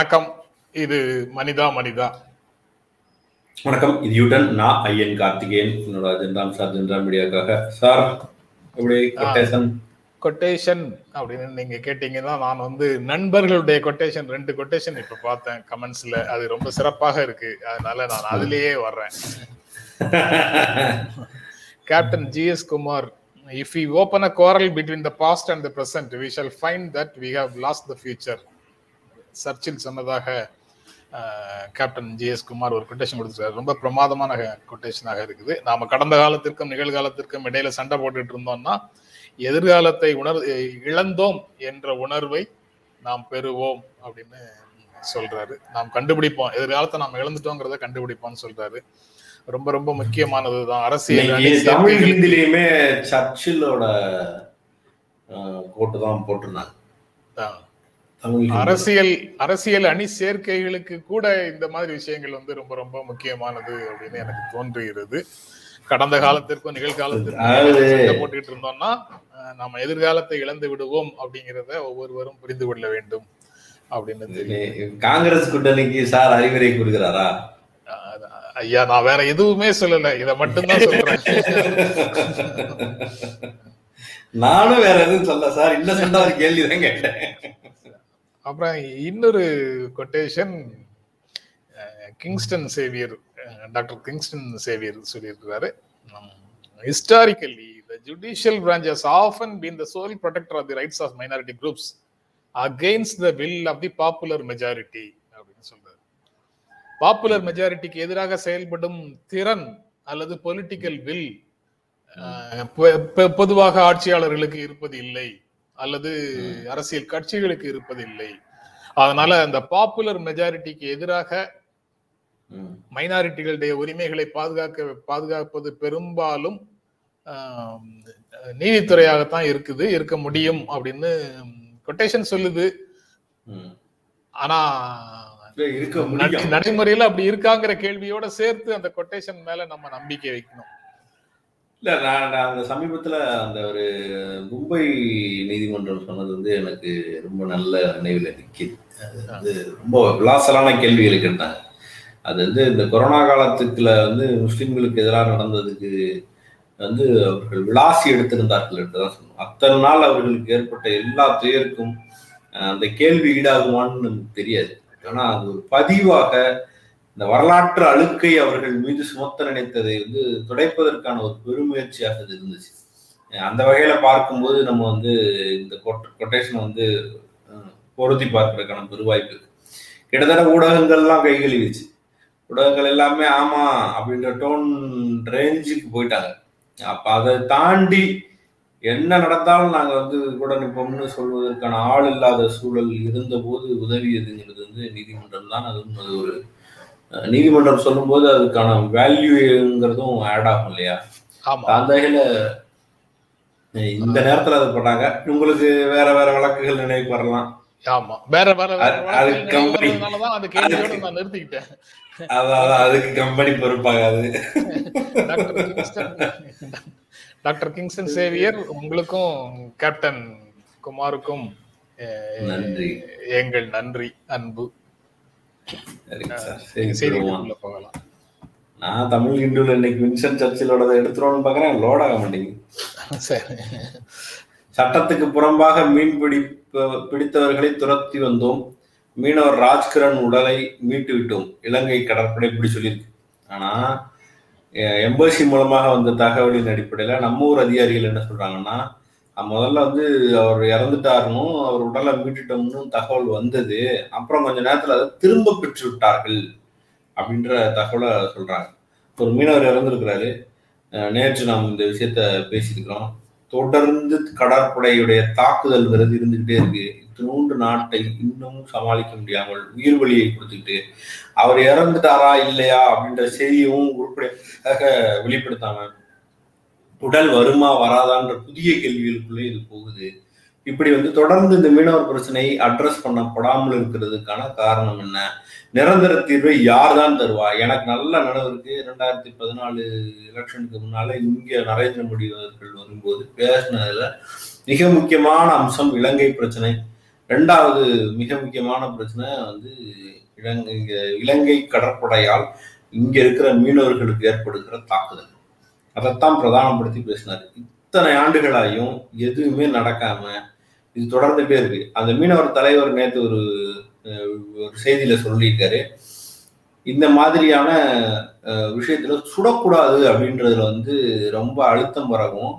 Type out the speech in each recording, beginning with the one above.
வணக்கம். இது மனிதா மனிதா. வணக்கம் இது யூட்டன் நான் ஐயன் கார்த்திகேயன் என்னோட ஜென்ராம் சார் ஜென்ராம் மீடியாக்காக. சார் கொட்டேஷன் கொட்டேஷன் அப்படின்னு நீங்க கேட்டீங்கன்னா நான் வந்து நண்பர்களுடைய கொட்டேஷன் ரெண்டு கொட்டேஷன் இப்ப பார்த்தேன் கமெண்ட்ஸ்ல அது ரொம்ப சிறப்பாக இருக்கு. அதனால நான் அதுலயே வர்றேன். Captain GS Kumar if we open a quarrel between the past and the present we shall find that we have lost the future Churchill சொன்னதாக கேப்டன் ஜிஎஸ் குமார் ஒரு கொட்டேஷன் கொடுத்துருக்காரு. ரொம்ப பிரமாதமான கொட்டேஷனாக இருக்குது. நாம கடந்த காலத்திற்கும் நிகழ்காலத்திற்கும் இடையில சண்டை போட்டுட்டு இருந்தோம்னா எதிர்காலத்தை உணர் இழந்தோம் என்ற உணர்வை நாம் பெறுவோம் அப்படின்னு சொல்றாரு. நாம் கண்டுபிடிப்போம். எதிர்காலத்தை நாம் இழந்துட்டோங்கிறத கண்டுபிடிப்போம்னு சொல்றாரு. ரொம்ப ரொம்ப முக்கியமானதுதான் அரசியல் தமிழ் ஹிந்திலையுமே சர்ச்சிலோட கோட்டு தான் போட்டிருந்தாங்க. அரசியல் அரசியல் அணி சேர்க்கைகளுக்கு கூட இந்த மாதிரி விஷயங்கள் வந்து ரொம்ப ரொம்ப முக்கியமானது அப்படின்னு எனக்கு தோன்றுகிறது. கடந்த காலத்திற்கும் நிகழ்காலத்திற்கும் போட்டுக்கிட்டு இருந்தோம்னா நம்ம எதிர்காலத்தை இழந்து விடுவோம் அப்படிங்கிறத ஒவ்வொருவரும் புரிந்து கொள்ள வேண்டும் அப்படின்னு காங்கிரஸ் கூட்டணிக்கு சார் அறிவுரை கூறுகிறாரா? ஐயா நான் வேற எதுவுமே சொல்லல. இத மட்டும்தான் சொல்றேன். நானும் வேற எதுவும் சொல்ல சார். இன்னும் ஒரு கேள்வி தான் கேட்டேன். அப்புறம் இன்னொரு quotation Kingston Xavier doctor Kingston Xavier சொல்லியிருக்கிறாரு. Historically the judicial branch has often been the sole protector of the rights of minority groups against the will of the popular majority அப்படின்னு சொல்றாரு. பாப்புலர் மெஜாரிட்டிக்கு எதிராக செயல்படும் திறன் அல்லது பொலிட்டிக்கல் வில் பொதுவாக ஆட்சியாளர்களுக்கு இருப்பது இல்லை. அல்லது அரசியல் கட்சிகளுக்கு இருப்பதில்லை. அதனால அந்த பாப்புலர் மெஜாரிட்டிக்கு எதிராக மைனாரிட்டிகளுடைய உரிமைகளை பாதுகாக்க பாதுகாப்பது பெரும்பாலும் நீதித்துறையாகத்தான் இருக்குது இருக்க முடியும் அப்படின்னு கொட்டேஷன் சொல்லுது. ஆனா நடைமுறையில அப்படி இருக்காங்கிற கேள்வியோட சேர்த்து அந்த கொட்டேஷன் மேல நம்ம நம்பிக்கை வைக்கணும். இல்ல நான் அந்த சமீபத்துல அந்த ஒரு மும்பை நீதிமன்றம் சொன்னது வந்து எனக்கு ரொம்ப நல்ல நினைவில் நிற்கிது. அது வந்து ரொம்ப விலாசலான கேள்விகள் கேட்டாங்க அது வந்து இந்த கொரோனா காலத்துக்குல வந்து முஸ்லிம்களுக்கு எதிராக நடந்ததுக்கு வந்து அவர்கள் விளாசி எடுத்திருந்தார்கள் என்றுதான் சொன்னோம் அத்தனை நாள் அவர்களுக்கு ஏற்பட்ட எல்லா துயருக்கும் அந்த கேள்வி ஈடாகுமான்னு நமக்கு தெரியாது. ஆனா அது ஒரு பதிவாக இந்த வரலாற்று அழுக்கை அவர்கள் மீது சுமத்த நினைத்ததை வந்து துடைப்பதற்கான ஒரு பெருமுயற்சியாக அது இருந்துச்சு. அந்த வகையில பார்க்கும்போது நம்ம வந்து இந்த கொட்டேஷனை வந்து பொருத்தி பார்க்கறதுக்கான பெருவாய்ப்பு இருக்கு. கிட்டத்தட்ட ஊடகங்கள்லாம் கைகழுவிச்சு ஊடகங்கள் எல்லாமே ஆமா அப்படின்ற டோன் ரேஞ்சுக்கு போயிட்டாங்க. அப்ப அதை தாண்டி என்ன நடந்தாலும் நாங்க வந்து கூட நிற்போம்னு சொல்வதற்கான ஆள் இல்லாத சூழல் இருந்த போது உதவியதுங்கிறது வந்து நீதிமன்றம் தான். அது அது ஒரு நீதிமன்றம் சொல்லும்போது அதுக்கான வேல்யூங்கிறதும் ஆட் ஆகும் இல்லையா? அந்த வகையில இந்த நேரத்துல அதை பண்ணாங்க உங்களுக்கு வேற வேற வழக்குகள் நினைவுக்கு வரலாம். ஆமா. வேற வேற நான் நிறுத்திக்கிட்டேன். அதான் அதுக்கு கம்பெனி பொறுப்பாகாது. டாக்டர் கிங்ஸ்டன் சேவியர் உங்களுக்கும் கேப்டன் குமாருக்கும் நன்றி. எங்கள் நன்றி அன்பு. போகலாம். நான் தமிழ் இந்துல இன்னைக்கு வின்சென்ட் சர்ச்சிலோட எடுத்துருவோம்னு பாக்குறேன் லோட் ஆக மாட்டேங்குது. சட்டத்துக்கு புறம்பாக மீன் பிடி பிடித்தவர்களை துரத்தி வந்தோம். மீனவர் ராஜ்கிரண் உடலை மீட்டு விட்டோம். இலங்கை கடற்படை இப்படி சொல்லியிருக்கு. ஆனா எம்பசி மூலமாக வந்த தகவலின் அடிப்படையில நம்ம ஊர் அதிகாரிகள் என்ன சொல்றாங்கன்னா முதல்ல வந்து அவர் இறந்துட்டாருனும் அவர் உடலை மீட்டுட்டோம்னு தகவல் வந்தது. அப்புறம் கொஞ்ச நேரத்தில் அதை திரும்ப பெற்று விட்டார்கள் அப்படின்ற தகவலை சொல்றாங்க. ஒரு மீனவர் இறந்துருக்கிறாரு. நேற்று நாம் இந்த விஷயத்த பேசியிருக்கிறோம். தொடர்ந்து கடற்படையுடைய தாக்குதல் விருது இருந்துகிட்டே இருக்கு. இத்தினூண்டு நாட்டை இன்னும் சமாளிக்க முடியாமல் உயிர் வழியை கொடுத்துக்கிட்டு அவர் இறந்துட்டாரா இல்லையா அப்படின்ற செய்தியும் உருப்படியாக வெளிப்படுத்தாம உடல் வருமா வராதான்ற புதிய கேள்விகளுக்குள்ளே இது போகுது. இப்படி வந்து தொடர்ந்து இந்த மீனவர் பிரச்சனை அட்ரஸ் பண்ணப்படாமல் இருக்கிறதுக்கான காரணம் என்ன? நிரந்தர தீர்வை யார் தான் தருவா? எனக்கு நல்ல நினைவு இருக்கு. இரண்டாயிரத்தி பதினாலு எலெக்ஷனுக்கு முன்னால இங்கே நரேந்திர மோடி அவர்கள் வரும்போது பேசினதுல மிக முக்கியமான அம்சம் இலங்கை பிரச்சனை. ரெண்டாவது மிக முக்கியமான பிரச்சனை வந்து இலங்கை இலங்கை கடற்படையால் இங்க இருக்கிற மீனவர்களுக்கு ஏற்படுகிற தாக்குதல். அதைத்தான் பிரதானப்படுத்தி பேசினார். இத்தனை ஆண்டுகளாயும் எதுவுமே நடக்காம இது தொடர்ந்துட்டே இருக்கு. அந்த மீனவர் தலைவர் நேற்று ஒரு ஒரு செய்தியில சொல்லியிருக்காரு. இந்த மாதிரியான விஷயத்துல சுடக்கூடாது அப்படின்றதுல வந்து ரொம்ப அழுத்தம் வரவும்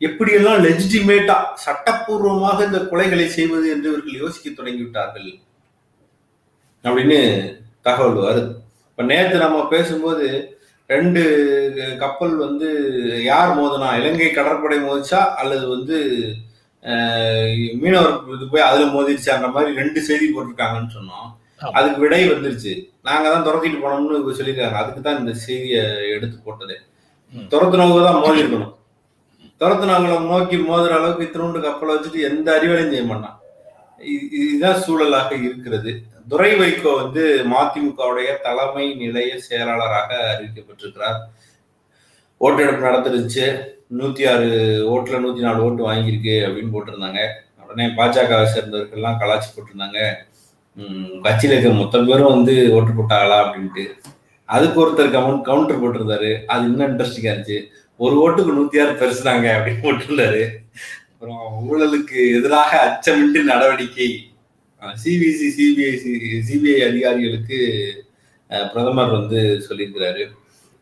எப்படியெல்லாம் லெஜிட்டிமேட்டா சட்டப்பூர்வமாக இந்த கொலைகளை செய்வது என்று இவர்கள் யோசிக்க தொடங்கிவிட்டார்கள் அப்படின்னு தகவல் வருது. இப்ப நேற்று நம்ம பேசும்போது ரெண்டு கப்பல் வந்து யார் மோதினா? இலங்கை கடற்படை மோதிச்சா அல்லது வந்து மீனவர் இது போய் அதுல மோதிருச்சான்ற மாதிரி ரெண்டு செய்தி போட்டிருக்காங்கன்னு சொன்னோம். அதுக்கு விடை வந்துருச்சு. நாங்க தான் துரத்திட்டு போனோம்னு சொல்லியிருக்காங்க. அதுக்கு தான் இந்த செய்தியை எடுத்து போட்டது. துரத்துனவங்க தான் மோதி இருக்கணும் துரத்துனவங்களை நோக்கி மோதுற அளவுக்கு இத்தினோண்டு கப்பலை வச்சுட்டு எந்த அறிவலையும் செய்ய மாட்டான். இதுதான் சூழலாக இருக்கிறது. துரை வைகோ வந்து மதிமுகவுடைய தலைமை நிலைய செயலாளராக அறிவிக்கப்பட்டிருக்கிறார். ஓட்டெடுப்பு நடந்துருச்சு நூத்தி ஆறு ஓட்டுல நூத்தி நாலு ஓட்டு வாங்கியிருக்கு அப்படின்னு போட்டிருந்தாங்க. உடனே பாஜகவை சேர்ந்தவர்கள்லாம் கலாச்சி போட்டிருந்தாங்க. கட்சியில இருக்க மொத்த பேரும் வந்து ஓட்டு போட்டாங்களா அப்படின்ட்டு. அதுக்கு ஒருத்தர் கவுண்ட் கவுண்டர் போட்டிருந்தாரு. அது இன்னும் இன்ட்ரெஸ்டிங்கா இருந்துச்சு. ஒரு ஓட்டுக்கு நூத்தி ஆறு பெருசுனாங்க அப்படின்னு போட்டிருந்தாரு. அப்புறம் ஊழலுக்கு எதிராக அச்சமின்றி நடவடிக்கை சிபிசி சிபிஐசி சிபிஐ அதிகாரிகளுக்கு பிரதமர் வந்து சொல்லியிருக்கிறாரு.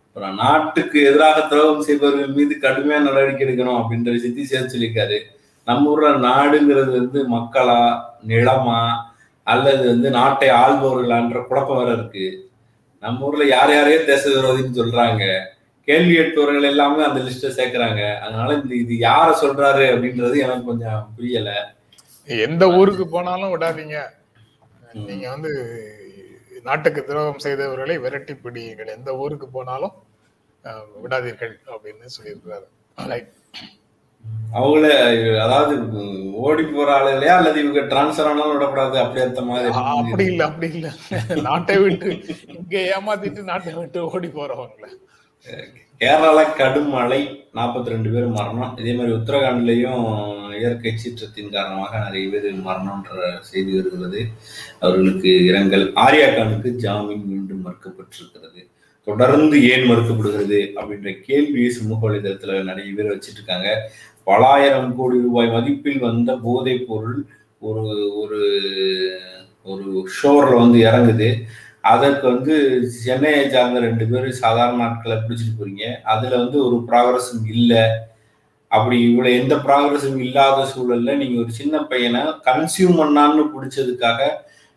அப்புறம் நாட்டுக்கு எதிராக துரோகம் செய்பவர்கள் மீது கடுமையான நடவடிக்கை எடுக்கணும் அப்படின்ற விஷயத்தையும் சேர்த்து சொல்லியிருக்காரு. நம்ம ஊர்ல நாடுங்கிறது வந்து மக்களா நிலமா அல்லது வந்து நாட்டை ஆள்பவர்களான்ற குழப்பம் வேற இருக்கு. நம்ம ஊர்ல யார் யாரையோ தேச விரோதின்னு சொல்றாங்க. கேள்வி கேட்பவர்கள் எல்லாமே அந்த லிஸ்ட்டை சேர்க்கிறாங்க. அதனால இந்த இது யாரை சொல்றாரு அப்படின்றது எனக்கு கொஞ்சம் புரியலை. எந்த ஊருக்கு போனாலும் விடாதீங்க. நீங்க வந்து நாட்டுக்கு துரோகம் செய்தவர்களை விரட்டி பிடியுங்கள். எந்த ஊருக்கு போனாலும் விடாதீர்கள் அப்படின்னு சொல்லியிருக்கிறாரு. அவங்கள அதாவது ஓடி போற ஆளு இல்லையா? அல்லது இவங்க டிரான்ஸ்பர் ஆனாலும் விடக்கூடாது. அப்படி அந்த மாதிரி அப்படி இல்ல அப்படி இல்ல. நாட்டை விட்டு இங்க ஏமாத்திட்டு நாட்டை விட்டு ஓடி போறவங்கள. கேரளால கடும் மழை நாற்பத்தி ரெண்டு பேர் மரணம். இதே மாதிரி உத்தரகாண்ட்லேயும் இயற்கை சீற்றத்தின் காரணமாக நிறைய பேர் மரணம்ன்ற செய்தி வருகிறது. அவர்களுக்கு இரங்கல். ஆர்யா கானுக்கு ஜாமீன் மீண்டும் மறுக்கப்பட்டிருக்கிறது. தொடர்ந்து ஏன் மறுக்கப்படுகிறது அப்படின்ற கேள்வியை சமூக வலைதளத்தில் நிறைய பேர் வச்சுட்டு இருக்காங்க பலாயிரம் கோடி ரூபாய் மதிப்பில் வந்த போதைப் பொருள் ஒரு ஒரு ஒரு ஷோரில் வந்து இறங்குது. அதற்கு வந்து சென்னையை சார்ந்த ரெண்டு பேர் சாதாரண நாட்களை பிடிச்சிட்டு போறீங்க. அதுல வந்து ஒரு ப்ராக்ரஸும் இல்லை. அப்படி இவ்வளவு எந்த ப்ராக்ரஸும் இல்லாத சூழல்ல நீங்க ஒரு சின்ன பையனை கன்சியூம் பண்ணான்னு பிடிச்சதுக்காக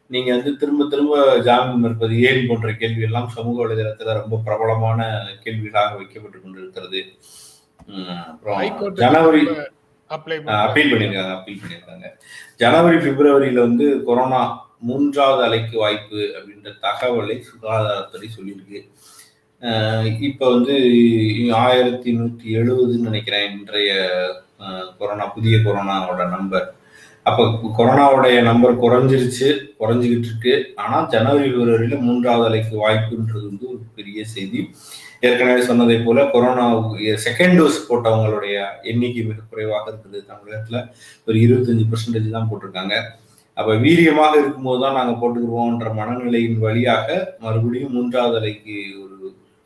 நீங்க வந்து திரும்ப திரும்ப ஜாமீன் மறுப்பது ஏன் போன்ற கேள்வி எல்லாம் சமூக வலைதளத்துல ரொம்ப பிரபலமான கேள்விகளாக வைக்கப்பட்டு கொண்டிருக்கிறது. அப்புறம் ஜனவரி அப்பீல் பண்ணியிருக்காங்க அப்பீல் பண்ணியிருக்காங்க. ஜனவரி பிப்ரவரியில வந்து கொரோனா மூன்றாவது அலைக்கு வாய்ப்பு அப்படின்ற தகவலை சுகாதாரத்துறை சொல்லியிருக்கு. இப்போ வந்து ஆயிரத்தி நூற்றி எழுபதுன்னு நினைக்கிறேன் இன்றைய கொரோனா புதிய கொரோனாவோட நம்பர் அப்போ கொரோனாவுடைய நம்பர் குறைஞ்சிருச்சு குறைஞ்சிக்கிட்டு இருக்கு. ஆனால் ஜனவரி பிப்ரவரியில் மூன்றாவது அலைக்கு வாய்ப்புன்றது வந்து ஒரு பெரிய செய்தி. ஏற்கனவே சொன்னதை போல கொரோனா செகண்ட் டோஸ் போட்டவங்களுடைய எண்ணிக்கை மிக குறைவாக இருக்குது. தமிழகத்தில் ஒரு இருபத்தஞ்சு பர்சன்டேஜ் தான் போட்டிருக்காங்க. அப்ப வீரியமாக இருக்கும்போது தான் நாங்க போட்டுக்கிறோம்ன்ற மனநிலையின் வழியாக மறுபடியும் மூன்றாவது அலைக்கு ஒரு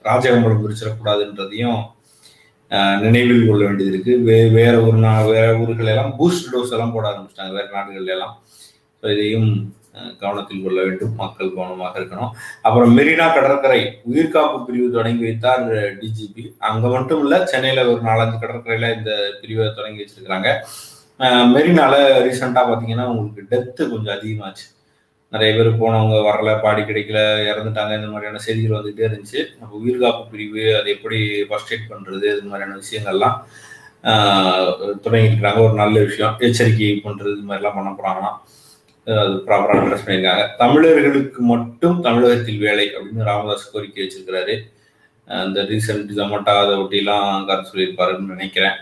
ராஜகம்பளம் குறிச்சிடக்கூடாதுன்றதையும் நினைவில் கொள்ள வேண்டியது இருக்கு வே வேற ஒரு நா வேற ஊர்கள் எல்லாம் பூஸ்ட் டோஸ் எல்லாம் போட ஆரம்பிச்சிட்டாங்க. வேற நாடுகள் எல்லாம். ஸோ இதையும் கவனத்தில் கொள்ள வேண்டும். மக்கள் கவனமாக இருக்கணும். அப்புறம் மெரினா கடற்கரை. உயிர்காப்பு பிரிவு தொடங்கி வைத்தார் டிஜிபி அங்க மட்டும் இல்ல சென்னையில ஒரு நாலஞ்சு கடற்கரையில இந்த பிரிவை தொடங்கி வச்சிருக்கிறாங்க. மெரினால ரீசெண்டா பாத்தீங்கன்னா உங்களுக்கு டெத்து கொஞ்சம் அதிகமாச்சு. நிறைய பேர் போனவங்க வரல பாடி கிடைக்கல இறந்துட்டாங்க இந்த மாதிரியான செய்திகள் வந்துகிட்டே இருந்துச்சு. நம்ம உயிர்காப்பு பிரிவு அது எப்படி ஃபர்ஸ்ட் எய்ட் பண்றது இது மாதிரியான விஷயங்கள்லாம் தொடங்கியிருக்கிறாங்க. ஒரு நல்ல விஷயம். எச்சரிக்கை பண்றது இது மாதிரிலாம் பண்ண போறாங்களாம் அது ப்ராப்பராக அட்ரஸ் பண்ணியிருக்காங்க. தமிழர்களுக்கு மட்டும் தமிழகத்தில் வேலை அப்படின்னு ராமதாஸ் கோரிக்கை வச்சிருக்கிறாரு. அந்த ரீசெண்ட் ஜொமேட்டோ அதை ஒட்டிலாம் கருத்து சொல்லியிருப்பாருன்னு நினைக்கிறேன்.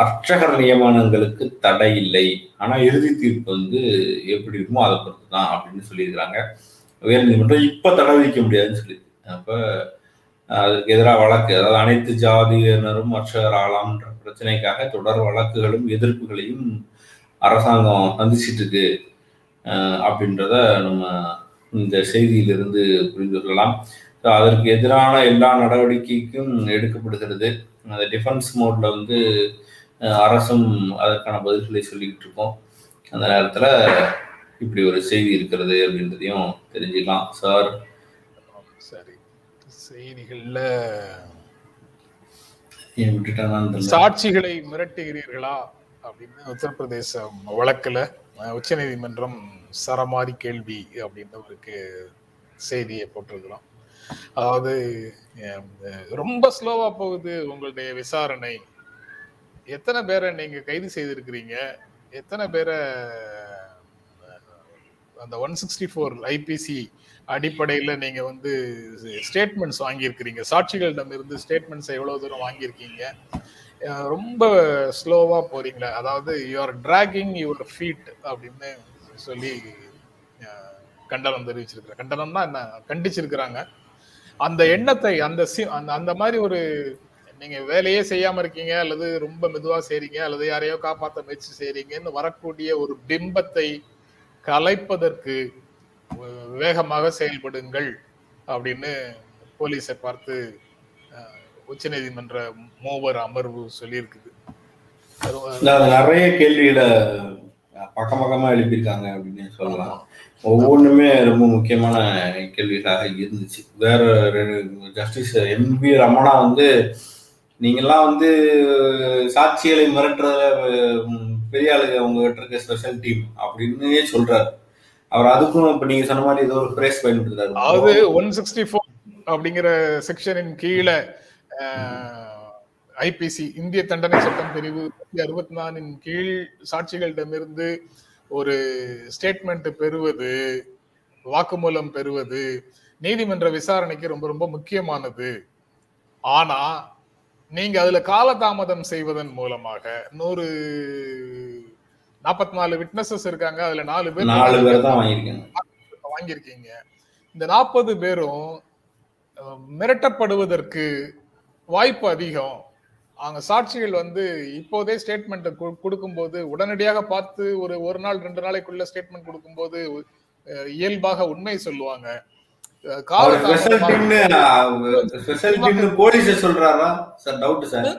அர்ச்சகர் நியமனங்களுக்கு தடை இல்லை. ஆனால் இறுதி தீர்ப்பு வந்து எப்படி இருக்குமோ அதை பொறுத்து தான் அப்படின்னு சொல்லியிருக்கிறாங்க. உயர்நீதிமன்றம் இப்போ தடை விதிக்க முடியாதுன்னு சொல்லி அப்போ அதுக்கு எதிராக வழக்கு அதாவது அனைத்து ஜாதியினரும் அர்ச்சகர் ஆளாம்ன்ற பிரச்சனைக்காக தொடர் வழக்குகளும் எதிர்ப்புகளையும் அரசாங்கம் சந்திச்சிட்டு இருக்கு அப்படின்றத நம்ம இந்த செய்தியிலிருந்து புரிந்து கொள்ளலாம். அதற்கு எதிரான எல்லா நடவடிக்கைக்கும் எடுக்கப்படுகிறது. அந்த டிஃபென்ஸ் மோட்ல வந்து அரசும் அதற்கான பதில்களை சொல்லிக்கிட்டு இருக்கோம். அந்த நேரத்துல இப்படி ஒரு செய்தி இருக்கிறது அப்படின்றதையும் தெரிஞ்சுக்கலாம். சார்? சரி. செய்திகள்ல. சாட்சிகளை மிரட்டுகிறீர்களா அப்படின்னு உத்தரப்பிரதேச வழக்குல உச்சநீதிமன்றம் சரமாரி கேள்வி அப்படின்னு ஒரு செய்தியை போட்டிருக்கிறோம். அதாவது ரொம்ப ஸ்லோவா போகுது உங்களுடைய விசாரணை. எத்தனை பேரை நீங்க கைது செய்திருக்கிறீங்க? எத்தனை பேரை அந்த ஒன் சிக்ஸ்டி ஃபோர் ஐபிசி அடிப்படையில் நீங்க வந்து ஸ்டேட்மெண்ட்ஸ் வாங்கியிருக்கிறீங்க. சாட்சிகளிடம் இருந்து ஸ்டேட்மெண்ட்ஸ் எவ்வளவு தூரம் வாங்கியிருக்கீங்க? ரொம்ப ஸ்லோவா போறீங்களா? அதாவது யூஆர் டிராகிங் யுவர் ஃபீட் அப்படின்னு சொல்லி அஹ், கண்டனம் தெரிவிச்சிருக்கிறேன் கண்டனம்னா என்ன? கண்டிச்சிருக்கிறாங்க. அந்த எண்ணத்தை அந்த சி- அந்த அந்த மாதிரி ஒரு நீங்க வேலையே செய்யாம இருக்கீங்க அல்லது ரொம்ப மெதுவா செய்றீங்க அல்லது யாரையோ காப்பாத்த முயற்சி செய்றீங்கன்னு வரக்கூடிய ஒரு பிம்பத்தை கலைப்பதற்கு வேகமாக செயல்படுங்கள் அப்படின்னு போலீஸை பார்த்து உச்ச உச்சநீதிமன்ற மூவர் அமர்வு சொல்லியிருக்குது. நிறைய கேள்விகளை பக்கம் பக்கமா எழுப்பியிருக்காங்க அப்படின்னு சொல்லலாம். ஒவ்வொன்றுமே ரொம்ப முக்கியமான கேள்விகளாக இருந்துச்சு. வேற ஜஸ்டிஸ் எம்பி ரமணா வந்து நீங்கெல்லாம் வந்து சாட்சிகளை மிரட்டுறதுல உம், பெரிய ஆளுங்க உங்ககிட்ட இருக்க ஸ்பெஷல் டீம் அப்படின்னு சொல்றாரு. அவர் அதுக்கும் இப்ப நீங்க சொன்ன மாதிரி ஏதோ ஒரு பிரேஸ் பயன்படுத்துறாரு. அதாவது ஒன் சிக்ஸ்டி ஃபோர் அப்படிங்கிற செக்ஷனின் கீழே ஐபிசி இந்திய தண்டனை சட்டம் பிரிவு அறுபத்தி நாலின் கீழ் சாட்சிகளிடமிருந்து ஒரு ஸ்டேட்மெண்ட் பெறுவது வாக்குமூலம் பெறுவது நீதிமன்ற விசாரணைக்கு ரொம்ப ரொம்ப முக்கியமானது. ஆனா நீங்க அதுல காலதாமதம் செய்வதன் மூலமாக நூறு நாற்பத்தி நாலு விட்னஸஸ் இருக்காங்க அதுல நாலு பேர் நாலு பேர் தான் வாங்கியிருக்காங்க. வாங்கியிருக்கீங்க. இந்த நாற்பது பேரும் மிரட்டப்படுவதற்கு வாய்ப்பு அதிகம். அவங்க சாட்சிகள் வந்து இப்போதே ஸ்டேட்மெண்ட் கொடுக்கும்போது உடனடியாக பார்த்து ஒரு ஒரு நாள் ரெண்டு நாளைக்குள்ள ஸ்டேட்மெண்ட் கொடுக்கும்போது இயல்பாக உண்மை சொல்லுவாங்க. சொல்றாரா? Sir doubt sir.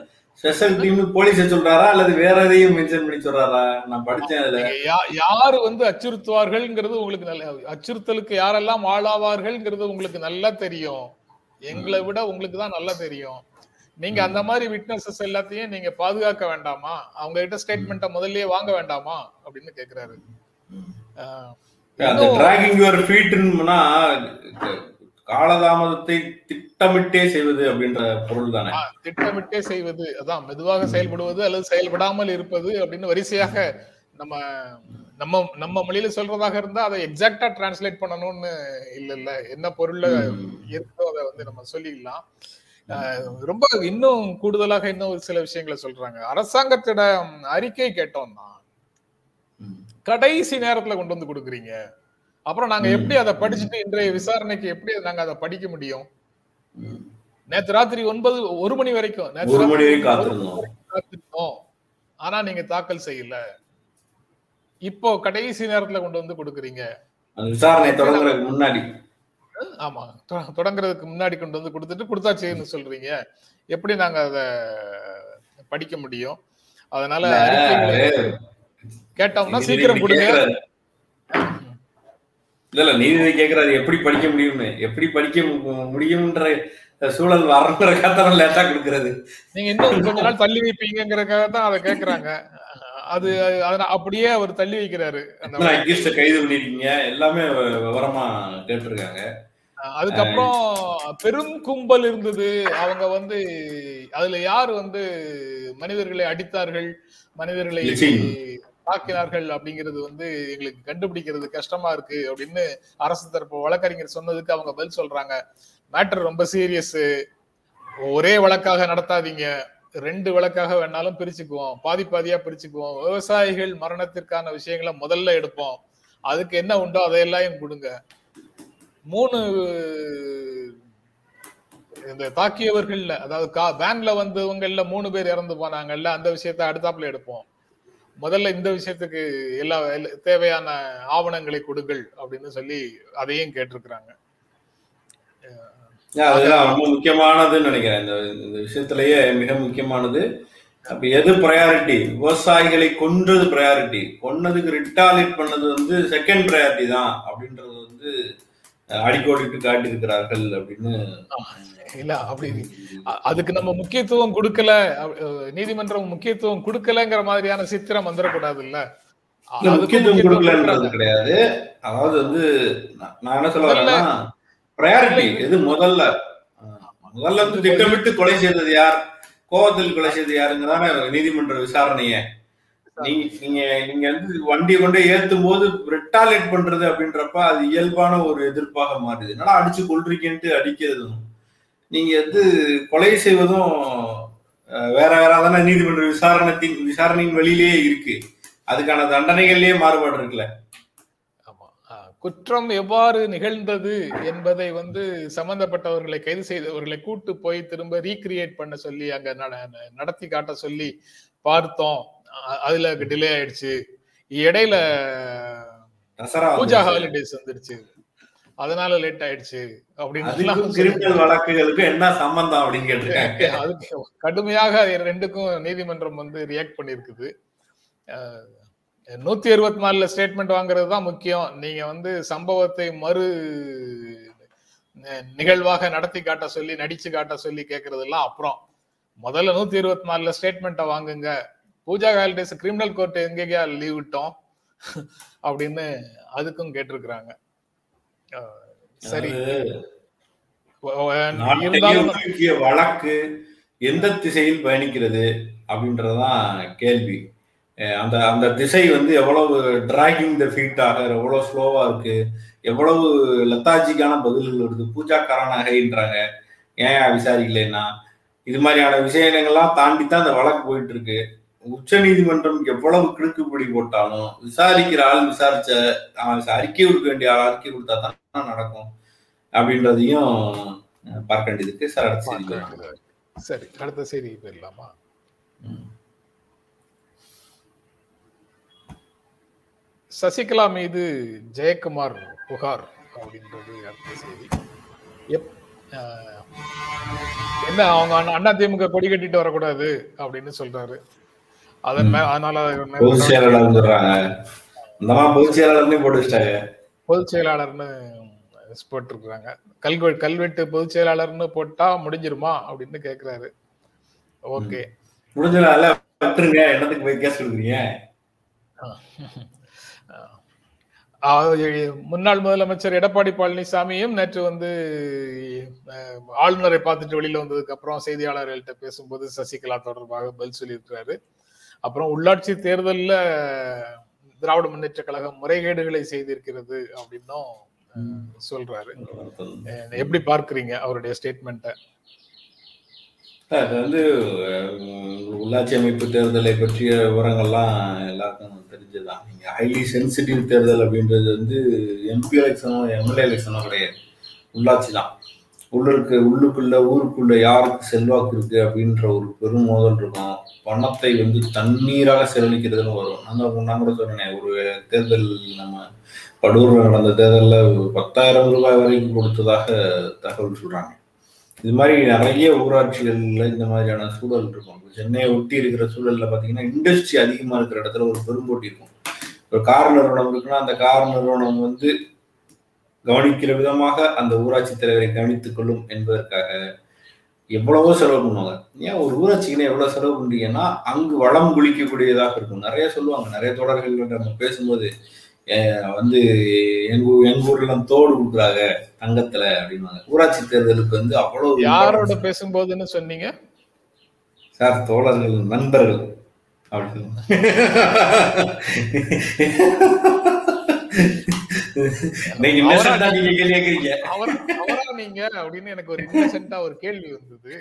ஸ்பெஷல் டீம்னு போலீஸ சொல்றாரா? அல்லது வேற எதையும் மென்ஷன் பண்ணி சொல்றாரா? நான் படிச்சேன் அதுல. யாரு வந்து அச்சுறுத்துவார்கள்ங்கிறது உங்களுக்கு நல்ல அச்சுறுத்தலுக்கு யாரெல்லாம் ஆளாவார்கள்ங்கிறது உங்களுக்கு நல்லா தெரியும். எங்களை விட உங்களுக்கு தான் நல்லா தெரியும். நீங்க அந்த மாதிரி விட்னஸஸ் எல்லாத்தையும் நீங்க பாதுகாக்க வேண்டாமா? அவங்க கிட்ட ஸ்டேட்மெண்ட்டை முதல்லயே வாங்க வேண்டாமா? அப்படின்னு கேக்குறாரு. அந்த டிராகிங் யுவர் ஃபீட்னா காலதாமதத்தை திட்டமிட்டே செய்வது அப்படின்ற பொருள் தானே? திட்டமிட்டே செய்வது. அதான் மெதுவாக செயல்படுவது அல்லது செயல்படாமல் இருப்பது அப்படின்னு வரிசையாக நம்ம நம்ம நம்ம மொழியில சொல்றதாக இருந்தா அதை எக்ஸாக்டா டிரான்ஸ்லேட் பண்ணணும்னு இல்ல இல்ல என்ன பொருள்ல இருக்கோ அதை வந்து நம்ம சொல்லிடலாம். ரொம்ப இன்னும் கூடுதலாக இன்னும் ஒரு சில விஷயங்களை சொல்றாங்க. அரசாங்கத்திடம் அறிக்கை கேட்டோம்னா. கடைசி நேரத்துல கொண்டு வந்து கொடுக்குறீங்க. அப்புறம் நாங்க எப்படி அதை படிச்சுட்டு இன்றைய விசாரணைக்கு எப்படி நாங்க அதை படிக்க முடியும். நேத்து ராத்திரி ஒன்பது ஒரு மணி வரைக்கும். நேத்து மணி காத்திருந்தோம். ஆனா நீங்க தாக்கல் செய்யல. இப்போ கடைசி நேரத்துல கொண்டு வந்து கொடுக்குறீங்க. விசாரணை தொடங்குறதுக்கு முன்னாடி ஆமா. தொடங்குறதுக்கு முன்னாடி கொண்டு வந்து கொடுத்துட்டு கொடுத்தாச்சுன்னு சொல்றீங்க. எப்படி நாங்க அத படிக்க முடியும்? அதனால கேட்டோம்னா சீக்கிரம் கொடுங்க. இல்ல இல்ல நீதிபதி கேக்குறாரு எப்படி படிக்க முடியும்னு? எப்படி படிக்க முடியும்ன்ற சூழல் வரன்ற கத்தனம் லேட்டா கொடுக்கறது. நீங்க இன்னும் கொஞ்ச நாள் தள்ளி வைப்பீங்கிறதுக்காக தான் அதை கேக்குறாங்க. அது அப்படியே அவர் தள்ளி வைக்கிறாரு. அந்த கைது பண்ணிருக்கீங்க எல்லாமே விவரமா கேட்டிருக்காங்க. அதுக்கப்புறம் பெரும் கும்பல் இருந்தது. அவங்க வந்து அதுல யார் வந்து மனிதர்களை அடித்தார்கள் மனிதர்களை. தாக்கினார்கள் அப்படிங்கிறது வந்து எங்களுக்கு கண்டுபிடிக்கிறது கஷ்டமா இருக்கு அப்படின்னு அரசு தரப்பு வழக்கறிஞர் சொன்னதுக்கு அவங்க பதில் சொல்றாங்க. மேட்டர் ரொம்ப சீரியஸ் ஒரே வழக்காக நடத்தாதீங்க. ரெண்டு விளக்காக வேணாலும் பிரிச்சுக்குவோம். பாதி பாதியா பிரிச்சுக்குவோம். விவசாயிகள் மரணத்திற்கான விஷயங்களை முதல்ல எடுப்போம். அதுக்கு என்ன உண்டோ அதையெல்லாம் கொடுங்க. மூணு இந்த தாக்கியவர்கள்ல அதாவது கா வேன்ல வந்தவங்கல்ல மூணு பேர் இறந்து போனாங்கல்ல அந்த விஷயத்த அடுத்தாப்புல எடுப்போம். முதல்ல இந்த விஷயத்துக்கு எல்லா எல்லா- தேவையான ஆவணங்களை கொடுங்கள் அப்படின்னு சொல்லி அதையும் கேட்டிருக்கிறாங்க. அதுதான் ரொம்ப முக்கியமானதுன்னு நினைக்கிறேன். இந்த இந்த விஷயத்திலேயே மிக முக்கியமானது. அப்ப எது ப்ரையாரிட்டி விவசாயிகளை கொன்றது ப்ரையாரிட்டி கொன்னதுக்கு ரிட்டாலிட் பண்ணது வந்து செகண்ட் ப்ரையாரிட்டி தான் அப்படின்றது வந்து அடிக்கோடிட்டு காட்டியிருக்கிறார்கள் அப்படின்னு. இல்ல அப்படி அதுக்கு நம்ம முக்கியத்துவம் கொடுக்கல. நீதிமன்றம் முக்கியத்துவம் கொடுக்கலங்கிற மாதிரியான சித்திரம் வந்துடக்கூடாது இல்ல? முக்கியத்துவம் கொடுக்கலன்றது கிடையாது. அதாவது வந்து நான் நான் என்ன சொல்ல வரேன்னா ப்ரையாரிட்டி எது முதல்ல? முதல்ல வந்து திட்டமிட்டு கொலை செய்தது யார்? கோவத்தில் கொலை செய்தது யாருங்கிறதான நீதிமன்ற விசாரணைய. நீங்க நீங்க நீங்க வந்து வண்டியை கொண்டு ஏத்தும் போது ரிட்டாலேட் பண்றது அப்படின்றப்ப அது இயல்பான ஒரு எதிர்ப்பாக மாறுது. என்னடா அடிச்சு கொள்றீங்கன்ட்டு அடிக்கிறதும். நீங்க வந்து கொலை செய்வதும் வேற வேற தானே நீதிமன்ற விசாரணத்தின் விசாரணையின் வெளியிலேயே இருக்கு. அதுக்கான தண்டனைகள்லயே மாறுபாடு இருக்குல்ல. குற்றம் எவ்வாறு நிகழ்ந்தது என்பதை வந்து சம்பந்தப்பட்டவர்களை கைது செய்தவர்களை கூட்டு போய் திரும்ப ரீக்ரியேட் பண்ண சொல்லி அங்க நட- நடத்தி காட்ட சொல்லி பார்த்தோம். அதுல டிலே ஆயிடுச்சு. இடையில பூஜா. ஹாலிடேஸ் வந்துருச்சு. அதனால லேட் ஆயிடுச்சு அப்படின்னு வழக்குகளுக்கும் என்ன சம்பந்தம் அப்படின்னு கேட்டிருக்காங்க. அதுக்கு கடுமையாக ரெண்டுக்கும் நீதிமன்றம் வந்து ரியாக்ட் பண்ணியிருக்குது. அஹ், நூத்தி அறுபத்தி நாலுல ஸ்டேட்மெண்ட் வாங்குறது தான் முக்கியம். நீங்க வந்து சம்பவத்தை மறு நிகழ்வாக நடத்தி காட்ட சொல்லி நடிச்சு காட்ட சொல்லி கேட்கறதெல்லாம் அப்புறம். முதல்ல நூத்தி இருபத்தி நாலுல ஸ்டேட்மெண்ட்டை வாங்குங்க. பூஜா ஹாலிடேஸ் கிரிமினல் கோர்ட் எங்கேயா லீவ் விட்டோம் அப்படின்னு அதுக்கும் கேட்டிருக்கிறாங்க. சரி. வழக்கு எந்த திசையில் பயணிக்கிறது அப்படின்றதுதான் கேள்வி. அந்த அந்த திசை வந்து எவ்வளவு டிராகிங் த ஃபீட் ஆக எவ்வளவு ஸ்லோவா இருக்கு எவ்வளவு லத்தாஜிக்கான பதில்கள் வருது பூஜாக்காரன் நகைன்றாங்க ஏன் விசாரிக்கலைன்னா இது மாதிரியான விஷயங்கள்லாம் தாண்டி தான் அந்த வழக்கு போயிட்டு இருக்கு உச்ச நீதிமன்றம் எவ்வளவு கிடுக்குப்பிடி போட்டாலும் விசாரிக்கிற ஆள் விசாரிச்ச அறிக்கை கொடுக்க வேண்டிய ஆள் அறிக்கை கொடுத்தா தான் நடக்கும் அப்படின்றதையும் பார்க்க வேண்டியது சார் அடுத்த செய்தி. சரி அடுத்த செய்தி போயிடலாமா? சசிகலா மீது ஜெயக்குமார் புகார் அப்படின்றது அடுத்த செய்தி. எப் என்ன அவங்க அண்ணா- திமுக கொடி கட்டிட்டு வரக்கூடாது அப்படின்னு சொல்றாரு. அதன் அதனால பொதுச் செயலாளர் பொதுச் செயலாளர்னே போட்டு பொதுச் செயலாளர்னு போட்டிருக்கிறாங்க. கல்வெ கல்வெட்டு பொதுச் செயலாளர்னு போட்டா முடிஞ்சிருமா அப்படின்னு கேக்குறாரு. ஓகே. விட்டுருங்க. என்னத்துக்கு போய் கேஸ் கொடுக்குறீங்க? முன்னாள் முதலமைச்சர் எடப்பாடி பழனிசாமியும் நேற்று வந்து ஆளுநரை பார்த்துட்டு வெளியில வந்ததுக்கு அப்புறம் செய்தியாளர்கள்ட்ட பேசும்போது சசிகலா தொடர்பாக பதில் சொல்லியிருக்கிறாரு. அப்புறம் உள்ளாட்சி தேர்தல்ல திராவிட முன்னேற்ற கழகம் முறைகேடுகளை செய்திருக்கிறது அப்படின்னும் சொல்றாரு. எப்படி பார்க்கறீங்க அவருடைய ஸ்டேட்மெண்ட்டை அது வந்து உள்ளாட்சி அமைப்பு தேர்தலை பற்றிய விவரங்கள்லாம் எல்லாருக்கும் தெரிஞ்சதுதான். நீங்கள் ஹைலி சென்சிட்டிவ் தேர்தல் அப்படின்றது வந்து எம்பி எலெக்ஷனோ எம்எல்ஏ எலெக்ஷனோ கிடையாது. உள்ளாட்சி தான். உள்ளுக்கு உள்ளுக்குள்ள ஊருக்குள்ள யாருக்கு செல்வாக்கு இருக்கு அப்படின்ற ஒரு பெரும் மோதல் இருக்கும். பணத்தை வந்து தண்ணீராக செலவழிக்கிறதுன்னு வரும். நான் தான் நான் கூட சொன்னேன் ஒரு தேர்தல் நம்ம படூர்ல நடந்த தேர்தலில் பத்தாயிரம் ரூபாய் வரைக்கும் கொடுத்ததாக தகவல் சொல்கிறாங்க இது மாதிரி நிறைய ஊராட்சிகள்ல இந்த மாதிரியான சூழல் இருக்கும். சென்னையை ஒட்டி இருக்கிற சூழல்ல பாத்தீங்கன்னா இண்டஸ்ட்ரி அதிகமா இருக்கிற இடத்துல ஒரு பெரும்போட்டி இருக்கும். ஒரு கார் நிறுவனம் இருக்குன்னா அந்த கார் நிறுவனம் வந்து கவனிக்கிற விதமாக அந்த ஊராட்சி தலைவரை கவனித்துக் கொள்ளும் என்பதற்காக எவ்வளவோ செலவு பண்ணுவாங்க. ஏன் ஒரு ஊராட்சிக்குன்னா எவ்வளவு செலவு பண்றீங்கன்னா அங்கு வளம் குளிக்கக்கூடியதாக இருக்கும். நிறைய சொல்லுவாங்க. நிறைய தொடர்கள் நம்ம பேசும்போது வந்து எங்க எங்க ஊர்ல தோடு கொடுக்குறாங்க தங்கத்துல அப்படின்வாங்க ஊராட்சி தேர்தலுக்கு வந்து அவ்வளவு யாரோட பேசும்போதுன்னு சொன்னீங்க? சார் தோழர்கள் நண்பர்கள். அப்படின்னு. நீங்க அப்படின்னு எனக்கு ஒரு இன்னசென்ட்டா ஒரு கேள்வி வந்தது.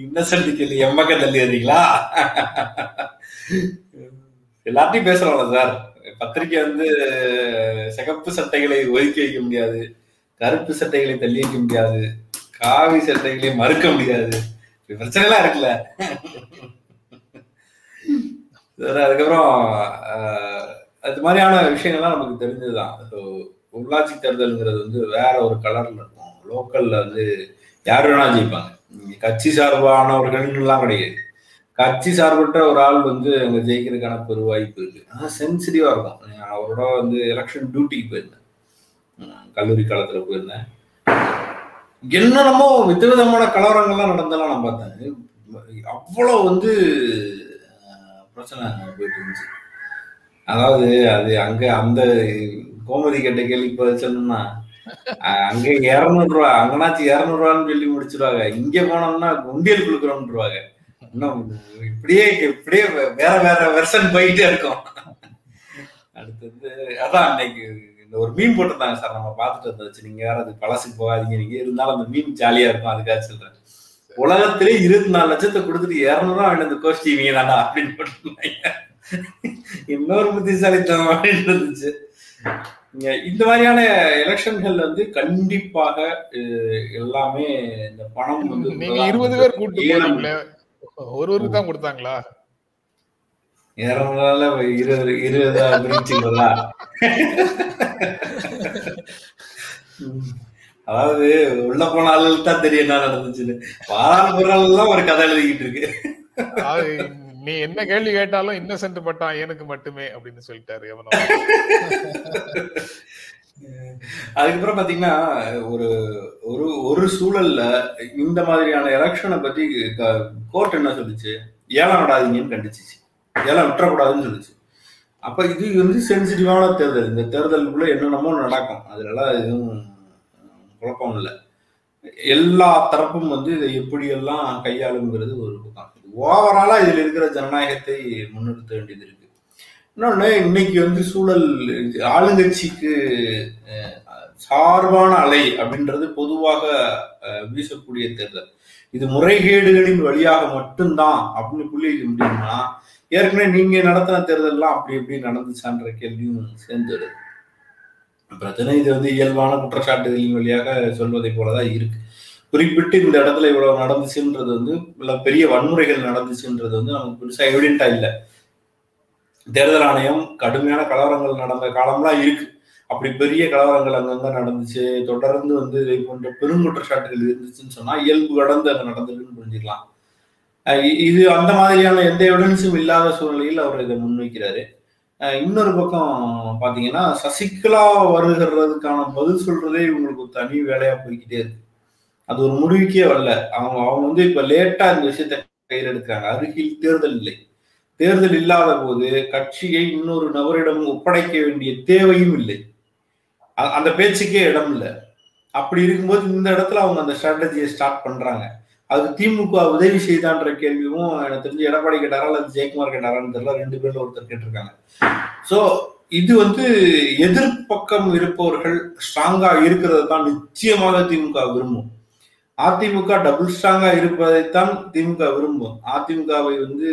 இன்னசென்ட் கேள்வி எம்மக்க தள்ளி வந்தீங்களா எல்லாத்தையும் பேசுறோம்ல சார் பத்திரிக்கை வந்து சிகப்பு சட்டைகளை ஒதுக்கி வைக்க முடியாது கருப்பு சட்டைகளை தள்ளி வைக்க முடியாது காவி சட்டைகளை மறுக்க முடியாது. பிரச்சனை எல்லாம் இருக்குல்ல. அதுக்கப்புறம் அது மாதிரியான விஷயங்கள்லாம் நமக்கு தெரிஞ்சதுதான். ஸோ உள்ளாட்சி தேர்தலுங்கிறது வந்து வேற ஒரு கலர்ல இருக்கும். லோக்கல்ல வந்து யார் வேணா ஜெயிப்பாங்க. கட்சி சார்பானவர்கள்லாம் கிடையாது. கட்சி சார்பற்ற ஒரு ஆள் வந்து அங்க ஜெயிக்கிறதுக்கான பெரு வாய்ப்பு இருக்கு. ஆனால் சென்சிட்டிவா இருக்கும். அவரோட வந்து எலெக்ஷன் டியூட்டிக்கு போயிருந்தேன். கல்லூரி காலத்துல போயிருந்தேன். என்னென்னமோ விதவிதமான கலவரங்கள்லாம் நடந்தெல்லாம் நான் பார்த்தேன். அவ்வளோ வந்து பிரச்சனை போயிட்டு இருந்துச்சு. அதாவது அது அங்க அந்த கோமதி கேட்ட கேள்வி சொன்னா அங்க இருநூறு ரூபா அங்கனாச்சு இருநூறு ரூபான்னு சொல்லி முடிச்சிருவாங்க. இங்க போனோம்னா குண்டியல் கொடுக்குறோம்ன்றவாங்க. இன்னும் இப்படியே இப்படியே வேற வேற வெர்ஷன் போயிட்டே இருக்கும். அடுத்தது அதான் அன்னைக்கு இந்த ஒரு மீன் போட்டிருந்தாங்க சார் நம்ம பார்த்துட்டு வந்தாச்சு நீங்க வேற அது பழசுக்கு போகாதீங்க. நீங்க இருந்தாலும் அந்த மீன் ஜாலியா இருக்கும் அதுக்காக சொல்றேன். உலகத்திலே இருபத்தி நாலு லட்சத்தை கொடுத்துட்டு இரநூறுவா வேணும் இந்த கோஷ்டி நீங்க தானா அப்படின்னு போட்டிருந்தாங்க. இன்னொரு புத்திசாலித்தனம் அப்படின்னு இருந்துச்சு. இந்த மாதிரியான எலெக்ஷன்கள் வந்து கண்டிப்பாக எல்லாமே இந்த பணம் வந்து இருபது பேர் கூட்டு ஒருவருக்கு தான் கொடுத்தாங்களா? இரநூறுல இருபது இருபதா பிரிச்சுங்களா அதாவது உள்ள போன ஆளுகளுக்கு தான் தெரியும் என்ன நடந்துச்சுன்னு. பாராளுமன்றம் ஒரு கதை எழுதிக்கிட்டு இருக்கு. நீ என்ன கேள்வி கேட்டாலும் இன்னசென்ட் பட்டான் எனக்கு மட்டுமே அப்படின்னு சொல்லிட்டாரு எவனோ அதுக்கப்புறம் பாத்தீங்கன்னா ஒரு ஒரு ஒரு சூழல்ல இந்த மாதிரியான எலெக்ஷனை பத்தி கோர்ட் என்ன சொல்லுச்சு? ஏலம் விடாதீங்கன்னு கண்டிச்சிச்சு. ஏலம் விட்டுறக்கூடாதுன்னு சொல்லிச்சு. அப்ப இது வந்து சென்சிட்டிவான தேர்தல். இந்த தேர்தலுக்குள்ள என்னென்னமோ நடக்கும். அதுலலாம் எதுவும் குழப்பம் இல்லை. எல்லா தரப்பும் வந்து இதை எப்படியெல்லாம் கையாளுங்கிறது ஒரு பக்கம். ஓவராலா இதுல இருக்கிற ஜனநாயகத்தை முன்னிறுத்த வேண்டியது இருக்கு. இன்னொன்னு இன்னைக்கு வந்து சூழல் ஆளுங்கட்சிக்கு சார்பான அலை அப்படின்றது பொதுவாக வீசக்கூடிய தேர்தல். இது முறைகேடுகளின் வழியாக மட்டும்தான் அப்படின்னு புள்ளி முடியும்னா ஏற்கனவே நீங்க நடத்தின தேர்தல்லாம் அப்படி எப்படி நடந்துச்சான்ற கேள்வியும் சேர்ந்துடுது பிரச்சனை இது வந்து இயல்பான குற்றச்சாட்டுகளின் வழியாக சொல்வதை போலதான் இருக்கு. குறிப்பிட்டு இந்த இடத்துல இவ்வளவு நடந்துச்சுன்றது வந்து பெரிய வன்முறைகள் நடந்துச்சுன்றது வந்து நமக்கு பெருசா எவிடென்டா இல்லை. தேர்தல் ஆணையம் கடுமையான கலவரங்கள் நடந்த காலம்லாம் இருக்கு. அப்படி பெரிய கலவரங்கள் அங்கங்க நடந்துச்சு. தொடர்ந்து வந்து இதை போன்ற பெருங்குற்றச்சாட்டுகள் இருந்துச்சுன்னு சொன்னா இயல்பு கடந்து அங்க நடந்ததுன்னு புரிஞ்சுக்கலாம். இது அந்த மாதிரியான எந்த எவிடன்ஸும் இல்லாத சூழ்நிலையில் அவர் இதை முன்வைக்கிறாரு. இன்னொரு பக்கம் பாத்தீங்கன்னா சசிகலா வருகிறதுக்கான பதில் சொல்றதே இவங்களுக்கு தனி வேலையா போய்கிட்டே இருக்கு. அது ஒரு முடிவுக்கே வரல. அவங்க அவங்க வந்து இப்ப லேட்டா இந்த விஷயத்த கையில் எடுக்கிறாங்க. அருகில் தேர்தல் இல்லை. தேர்தல் இல்லாத போது கட்சியை இன்னொரு நபரிடம் ஒப்படைக்க வேண்டிய தேவையும் இல்லை. அந்த பேச்சுக்கே இடம் இல்லை. அப்படி இருக்கும்போது இந்த இடத்துல அவங்க அந்த ஸ்ட்ராட்டஜியை ஸ்டார்ட் பண்றாங்க. அதுக்கு திமுக உதவி செய்தான்ற கேள்வியும் எனக்கு தெரிஞ்சு எடப்பாடி கேட்டாரா அல்லது ஜெயக்குமார் கேட்டாரான்னு தெரியல ரெண்டு பேர்ல ஒருத்தர் கேட்டிருக்காங்க. ஸோ இது வந்து எதிர்ப்பக்கம் இருப்பவர்கள் ஸ்ட்ராங்கா இருக்கிறது தான் நிச்சயமாக திமுக விரும்பும். அதிமுக டபுள் ஸ்ட்ராங்கா இருப்பதைத்தான் திமுக விரும்பும். அதிமுகவை வந்து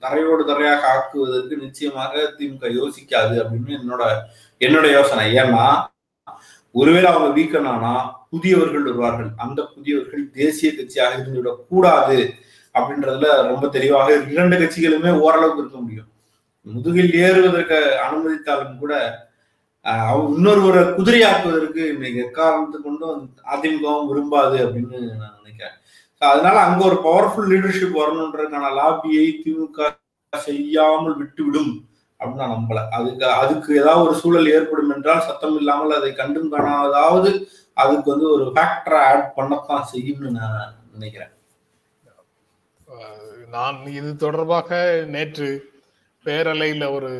தரையோடு தரையாக ஆக்குவதற்கு நிச்சயமாக திமுக யோசிக்காது அப்படின்னு என்னோட என்னோட யோசனை. ஏன்னா ஒருவேளை அவங்க வீக்கனானா புதியவர்கள் வருவார்கள். அந்த புதியவர்கள் தேசிய கட்சியாக இருந்துவிடக் கூடாது அப்படின்றதுல ரொம்ப தெளிவாக இரண்டு கட்சிகளுமே ஓரளவுக்கு இருக்க முடியும். முதுகில் ஏறுவதற்கு அனுமதித்தாலும் கூட இன்னொருவரை குதிரையாக்குவதற்கு இன்னைக்கு எக்காரணத்தை கொண்டும் அதிமுகவும் விரும்பாது அப்படின்னு நான் நினைக்கிறேன். அதனால அங்க ஒரு பவர்ஃபுல் லீடர்ஷிப் வரணுன்றதுக்கான லாபியை திமுக செய்யாமல் விட்டுவிடும் அப்படின்னு நான் நம்பல. அதுக்கு அதுக்கு ஏதாவது ஒரு சூழல் ஏற்படும் என்றால் சத்தம் இல்லாமல் அதை கண்டும் காணாதாவது அதுக்கு வந்து ஒரு ஃபேக்டரை ஆட் பண்ணத்தான் செய்யும்னு நான் நினைக்கிறேன். நான் இது தொடர்பாக நேற்று பேரலையில் ஒரு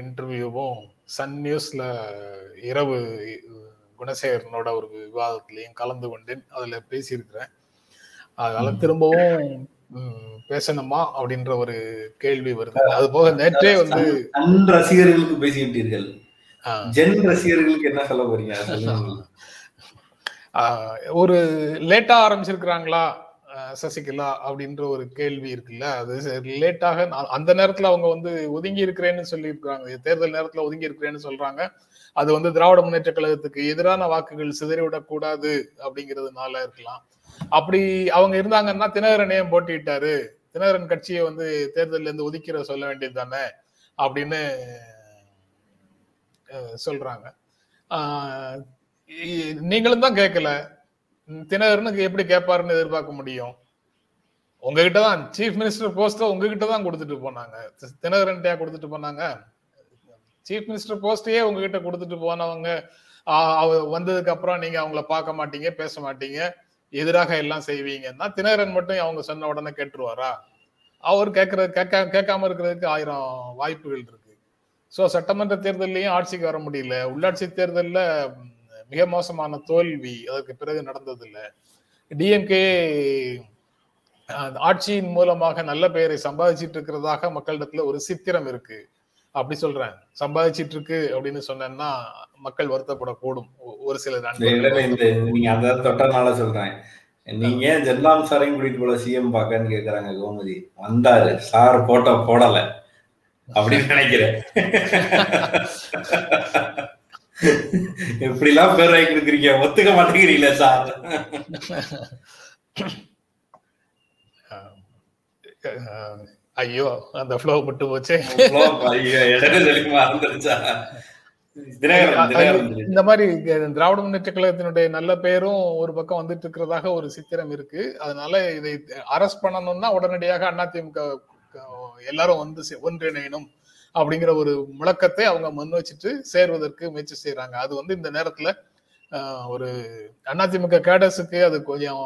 இன்டர்வியூவும் சன் நியூஸ்ல இரவு குணசேகரனோட ஒரு விவாதத்திலையும் கலந்து கொண்டேன். அதுல பேசியிருக்கிறேன். அதனால திரும்பவும் பேசணுமா அப்படின்ற ஒரு கேள்வி வருது. அது போக நேற்றே வந்து ரசிகர்களுக்கு பேசிவிட்டீர்கள் ஜென் ரசிகர்களுக்கு என்ன சொல்ல போறீங்க? ஒரு லேட்டா ஆரம்பிச்சிருக்கிறாங்களா? சசிகலா அப்படின்ற ஒரு கேள்வி இருக்குல்ல? அது லேட்டாக அந்த நேரத்துல அவங்க வந்து ஒதுங்கி இருக்கிறேன்னு சொல்லியிருக்காங்க தேர்தல் நேரத்துல ஒதுங்கி இருக்கிறேன்னு சொல்றாங்க. அது வந்து திராவிட முன்னேற்ற கழகத்துக்கு எதிரான வாக்குகள் சிதறிவிடக்கூடாது அப்படிங்கிறதுனால இருக்கலாம். அப்படி அவங்க இருந்தாங்கன்னா தினகரன் ஏன் போட்டிட்டாரு தினகரன் கட்சியை வந்து தேர்தலில் இருந்து ஒதுக்கிற சொல்ல வேண்டியது தானே? அப்படின்னு சொல்றாங்க. நீங்களும் தான் கேட்கல தினகரனுக்கு எப்படி கேட்பாருன்னு எதிர்பார்க்க முடியும். உங்ககிட்ட தான் சீஃப் மினிஸ்டர் போஸ்ட உங்ககிட்ட தான் கொடுத்துட்டு போனாங்க. தினகரன்ட்டையா கொடுத்துட்டு போனாங்க? சீஃப் மினிஸ்டர் போஸ்டையே உங்ககிட்ட கொடுத்துட்டு போனவங்க அவ வந்ததுக்கு அப்புறம் நீங்க அவங்கள பார்க்க மாட்டீங்க பேச மாட்டீங்க. எதிராக எல்லாம் செய்வீங்கன்னா தினகரன் மட்டும் அவங்க சொன்ன உடனே கேட்டுருவாரா? அவர் கேட்கறது கேட்க கேட்காம இருக்கிறதுக்கு ஆயிரம் வாய்ப்புகள் இருக்கு. ஸோ சட்டமன்ற தேர்தல்லையும் ஆட்சிக்கு வர முடியல. உள்ளாட்சி தேர்தலில் மிக மோசமான தோல்வி அதற்கு பிறகு நடந்ததில்லை. டிஎம்கே ஆட்சியின் மூலமாக நல்ல பெயரை சம்பாதிச்சிட்டு இருக்கிறதாக மக்களிடத்துல ஒரு சித்திரம் இருக்கு. அப்படி சொல்றேன். சம்பாதிச்சிட்டு இருக்கு அப்படின்னு சொன்னேன்னா மக்கள் வருத்தப்படக்கூடும். ஒரு சில நீங்க அந்த தொட்டனால சொல்றேன். நீங்க ஜெல்லாம் சாரையும் கூட்டிட்டு போல சிஎம் பாக்கன்னு கேக்குறாங்க கோமதி. வந்தாரு. சார் போட்டோ போடல. அப்படின்னு நினைக்கிறேன். எப்படிலாம் பேர் வாங்கி கொடுக்குறீங்க? ஒத்துக்க மாட்டேங்கிறீங்களே சார். ஐயோ அந்த ஃப்ளோ விட்டு போச்சே. இந்த மாதிரி திராவிட முன்னேற்ற கழகத்தினுடைய நல்ல பேரும் ஒரு பக்கம் வந்துட்டு இருக்கிறதாக ஒரு சித்திரம் இருக்கு. அதனால இதை அரெஸ்ட் பண்ணணும்னா உடனடியாக அதிமுக எல்லாரும் வந்து ஒன்றிணையணும். அப்படிங்கிற ஒரு முழக்கத்தை அவங்க முன் வச்சுட்டு சேர்வதற்கு முயற்சி செய்யறாங்க அது வந்து இந்த நேரத்துல ஒரு அதிமுக கேடர்ஸுக்கு அது கொஞ்சம்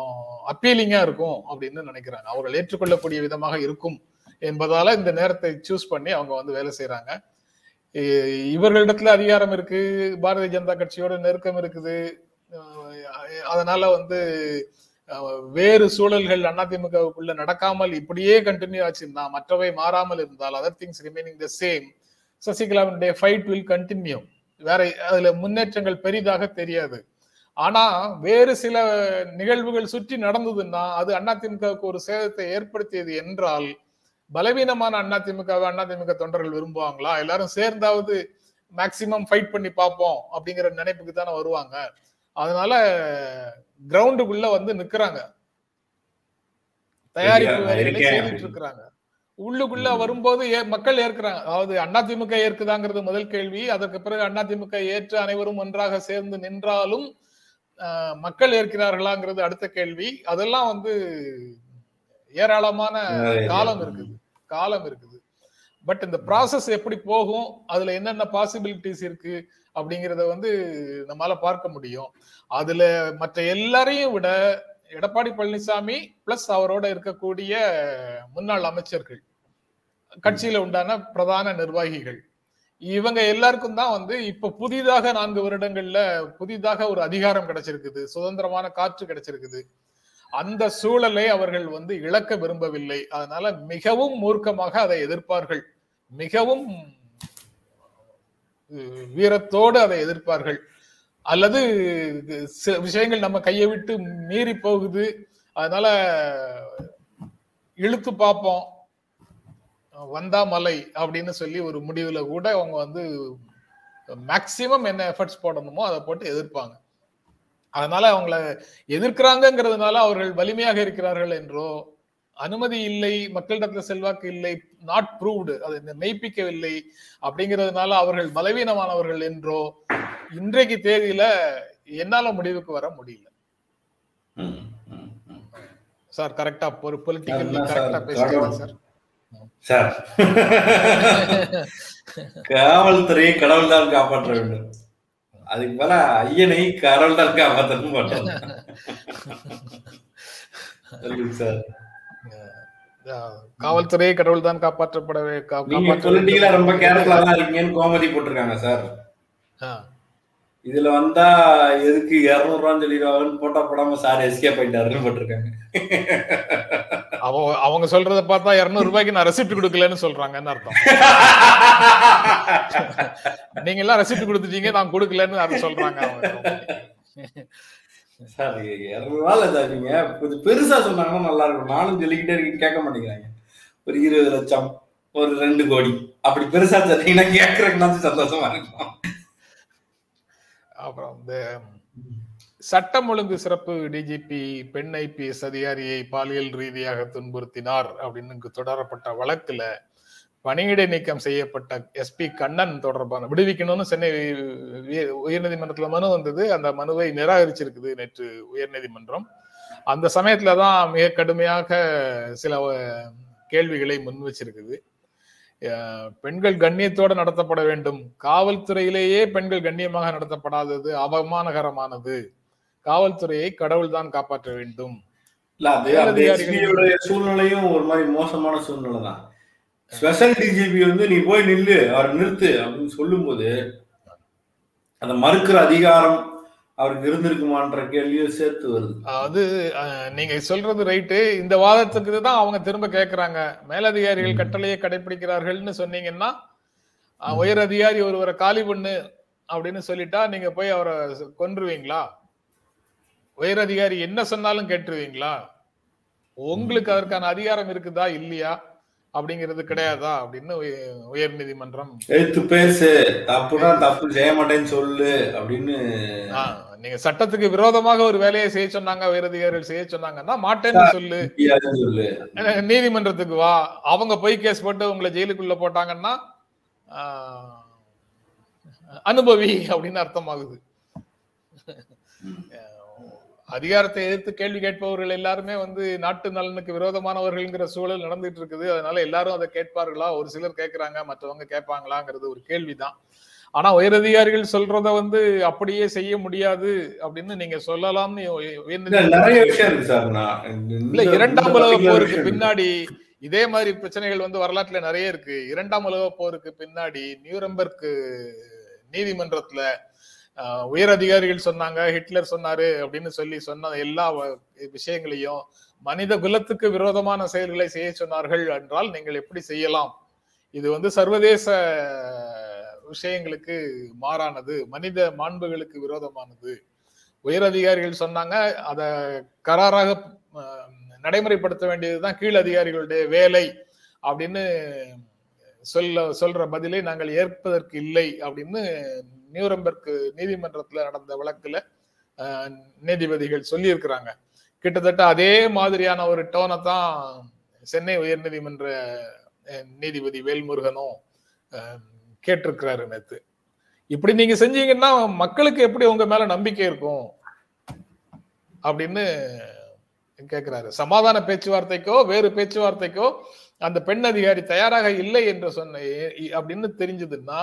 அப்பீலிங்கா இருக்கும் அப்படின்னு நினைக்கிறாங்க. அவர்கள் ஏற்றுக்கொள்ளக்கூடிய விதமாக இருக்கும் என்பதால இந்த நேரத்தை சூஸ் பண்ணி அவங்க வந்து வேலை செய்யறாங்க இவர்களிடத்துல அதிகாரம் இருக்கு பாரதிய ஜனதா கட்சியோட நெருக்கம் இருக்குது. அதனால வந்து வேறு சூழல்கள் அதிமுகவுக்குள்ள நடக்காமல் இப்படியே கண்டினியூ ஆச்சுன்னா மற்றவை மாறாமல் இருந்தால் other things remaining the same சசிகலாவினுடைய fight will continue வேற அதுல முன்னேற்றங்கள் பெரிதாக தெரியாது. ஆனா வேறு சில நிகழ்வுகள் சுற்றி நடந்ததுன்னா அது அதிமுகவுக்கு ஒரு சேதத்தை ஏற்படுத்தியது என்றால் பலவீனமான அதிமுகவை அதிமுக தொண்டர்கள் விரும்புவாங்களா? எல்லாரும் சேர்ந்தாவது மேக்சிமம் ஃபைட் பண்ணி பார்ப்போம் அப்படிங்கிற நினைப்புக்கு தானே வருவாங்க. அதனால கிரவுண்டுக்குள்ள வந்து நிக்கிறாங்க. தயாரிப்பு வேலைகளை செய்துட்டு. இருக்கிறாங்க உள்ளுக்குள்ள வரும்போது மக்கள் ஏற்கிறாங்க. அதாவது அதிமுக ஏற்குதாங்கிறது முதல் கேள்வி. அதற்கு பிறகு அதிமுக ஏற்று அனைவரும் ஒன்றாக சேர்ந்து நின்றாலும் மக்கள் ஏற்கிறார்களாங்கிறது அடுத்த கேள்வி. அதெல்லாம் வந்து ஏராளமான காலம் இருக்குது. காலம் இருக்குது. பட் இந்த ப்ராசஸ் எப்படி போகும்? அதுல என்னென்ன பாசிபிலிட்டிஸ் இருக்கு? அப்படிங்கிறத வந்து நம்மால பார்க்க முடியும். அதுல மற்ற எல்லாரையும் விட எடப்பாடி பழனிசாமி பிளஸ் அவரோட இருக்கக்கூடிய முன்னாள் அமைச்சர்கள் கட்சியில உண்டான பிரதான நிர்வாகிகள் இவங்க எல்லாருக்கும் தான் வந்து இப்ப புதிதாக நான்கு வருடங்கள்ல புதிதாக ஒரு அதிகாரம் கிடைச்சிருக்குது சுதந்திரமான காற்று கிடைச்சிருக்குது. அந்த சூழலை அவர்கள் வந்து இழக்க விரும்பவில்லை. அதனால மிகவும் மூர்க்கமாக அதை எதிர்ப்பார்கள். மிகவும் வீரத்தோடு அதை எதிர்ப்பார்கள். அல்லது சில விஷயங்கள் நம்ம கையை விட்டு மீறி போகுது. அதனால இழுத்து பார்ப்போம். வந்தா மலை அப்படின்னு சொல்லி ஒரு முடிவுல கூட அவங்க வந்து மேக்சிமம் என்ன எஃபர்ட்ஸ் போடணுமோ அதை போட்டு எதிர்ப்பாங்க. அதனால அவங்கள எதிர்க்கிறாங்கிறதுனால அவர்கள் வலிமையாக இருக்கிறார்கள் என்றோ அனுமதி இல்லை மக்களிடத்துல செல்வாக்கு இல்லை நாட் ப்ரூவ்டு அதை மெய்ப்பிக்கவில்லை அப்படிங்கிறதுனால அவர்கள் பலவீனமானவர்கள் என்றோ இன்றைக்கு தேதியில என்னால முடிவுக்கு வர முடியல. சார் கரெக்டா ஒரு பொலிட்டிக்கல் கரெக்டா பேசுறேன் சார் சார்? காவல்துறையை கடவுள் தான் காப்பாற்ற வேண்டும். அதுக்கு மேல ஐயனை கடவுள் தான் காப்பாற்றணும் மாட்டோம் சார். காவல்துறையை கடவுள் தான் காப்பாற்றப்படவே நீங்க. ரொம்ப கேர்ஃபுல்லா தான் இருக்கீங்கன்னு கோமதி போட்டிருக்காங்க சார். இதுல வந்தா எதுக்கு இருநூறு ரூபான்னு சொல்லிடுவாங்கன்னு போட்டா போடாம சார் எஸ்கேப் ஆயிட்டாருன்னு போட்டிருக்காங்க அவங்க அவங்க சொல்றத பார்த்தா இருநூறு ரூபாய்க்கு நான் ரெசிப்ட் கொடுக்கலன்னு சொல்றாங்கன்னு அர்த்தம் நீங்க எல்லாம் ரெசிப்ட் கொடுத்துட்டீங்க நான் கொடுக்கலன்னு சொல்றாங்க அவங்க சார் இருநூறு நாள் சார் நீங்க கொஞ்சம் பெருசா சொன்னாங்கன்னா நல்லா இருக்கும் நானும் சொல்லிக்கிட்டே இருக்கு கேட்க மாட்டேங்கிறாங்க. ஒரு இருபது லட்சம் ஒரு ரெண்டு கோடி. அப்படி பெருசா சொன்னீங்கன்னா கேட்கறதுக்கு சந்தோஷமா இருக்கும். அப்புறம் இந்த சட்டம் ஒழுங்கு சிறப்பு டிஜிபி பெண் ஐபிஎஸ் அதிகாரியை பாலியல் ரீதியாக துன்புறுத்தினார் அப்படின்னு தொடரப்பட்ட வழக்குல பணியிடை நீக்கம் செய்யப்பட்ட எஸ்பி கண்ணன் தொடர்பான விடுவிக்கணும்னு சென்னை உய- உயர்நீதிமன்றத்துல மனு வந்தது. அந்த மனுவை நிராகரிச்சிருக்குது நேற்று உயர்நீதிமன்றம். அந்த சமயத்துல தான் மிக கடுமையாக சில கேள்விகளை முன் வச்சிருக்குது. பெண்கள் கண்ணியத்தோடு நடத்தப்பட வேண்டும். காவல்துறையிலேயே பெண்கள் கண்ணியமாக நடத்தப்படாதது அவமானகரமானது. காவல்துறையை கடவுள் தான் காப்பாற்ற வேண்டும். சூழ்நிலையும் ஒரு மாதிரி மோசமான சூழ்நிலை தான் ஸ்பெஷல் டிஜிபி வந்து நீ போய் நில்லு அவர் நிறுத்து அப்படின்னு சொல்லும்போது அந்த மறுக்கிற அதிகாரம் அவருக்கு இருந்திருக்குமான்ற கேள்வியும் சேர்த்து வருது. அது நீங்க சொல்றது ரைட்டு. இந்த வாதத்துக்கு தான் அவங்க திரும்ப கேக்குறாங்க. மேலதிகாரிகள். கட்டளையை கடைபிடிக்கிறார்கள்னு சொன்னீங்கன்னா உயர் அதிகாரி ஒருவரை காலி பண்ணு அப்படின்னு சொல்லிட்டா நீங்க போய் அவரை கொன்றுவீங்களா? உயர் அதிகாரி என்ன சொன்னாலும் கேட்டுருவீங்களா? உங்களுக்கு அதற்கான அதிகாரம் இருக்குதா? இல்லையா? அப்படிங்கிறது கிடையாதா? அப்படின்னு உய- உயர் நீதிமன்றம் எடுத்து பேசு. தப்புனா தப்பு செய்ய மாட்டேன்னு சொல்லு அப்படின்னு. நீங்க சட்டத்துக்கு விரோதமாக ஒரு வேலையை செய்ய சொன்னாங்க உயர் அதிகாரிகள் செய்ய சொன்னாங்கன்னா மாட்டேன்னு சொல்லு. நீதிமன்றத்துக்கு வா. அவங்க போய் கேஸ் போட்டு உங்களை ஜெயிலுக்குள்ள போட்டாங்கன்னா அனுபவி அப்படின்னு அர்த்தமாகுது. அதிகாரத்தை எதிர்த்து கேள்வி கேட்பவர்கள் எல்லாருமே வந்து நாட்டு நலனுக்கு விரோதமானவர்கள்ங்கிற சூழல் நடந்துட்டு இருக்குது அதனால எல்லாரும் அதை கேட்பார்களா? ஒரு சிலர் கேட்கறாங்க மற்றவங்க கேட்பாங்களாங்கிறது ஒரு கேள்விதான். ஆனா உயரதிகாரிகள் சொல்றத வந்து அப்படியே செய்ய முடியாது அப்படின்னு நீங்க சொல்லலாம்னு இல்ல, இரண்டாம் உலக போருக்கு. பின்னாடி இதே மாதிரி பிரச்சனைகள் வந்து வரலாற்றுல நிறைய இருக்கு. இரண்டாம் உலக போருக்கு பின்னாடி நியூரம்பர்க் நீதிமன்றத்துல உயர் அதிகாரிகள் சொன்னாங்க ஹிட்லர் சொன்னாரு அப்படின்னு சொல்லி சொன்ன எல்லா வ- விஷயங்களையும் மனித குலத்துக்கு விரோதமான செயல்களை செய்ய சொன்னார்கள் என்றால் நீங்கள் எப்படி செய்யலாம்? இது வந்து சர்வதேச விஷயங்களுக்கு மாறானது மனித மாண்புகளுக்கு விரோதமானது. உயர் அதிகாரிகள் சொன்னாங்க அதை கராராக நடைமுறைப்படுத்த வேண்டியதுதான் கீழ் அதிகாரிகளுடைய வேலை அப்படின்னு சொல்ல சொல்ற பதிலை நாங்கள் ஏற்பதற்கு இல்லை அப்படின்னு நியூரம்பர்க் நீதிமன்றத்துல நடந்த வழக்குல நீதிபதிகள் சொல்லியிருக்கிறாங்க. கிட்டத்தட்ட அதே மாதிரியான ஒரு டோனை தான் சென்னை உயர்நீதிமன்ற நீதிபதி வேல்முருகனும் கேட்டிருக்கிறாரு நேத்து. இப்படி நீங்க செஞ்சீங்கன்னா மக்களுக்கு எப்படி உங்க மேல நம்பிக்கை இருக்கும்? அப்படின்னு கேக்குறாரு. சமாதான பேச்சுவார்த்தைக்கோ வேறு பேச்சுவார்த்தைக்கோ அந்த பெண் அதிகாரி தயாராக இல்லை என்று சொன்ன அப்படின்னு தெரிஞ்சதுன்னா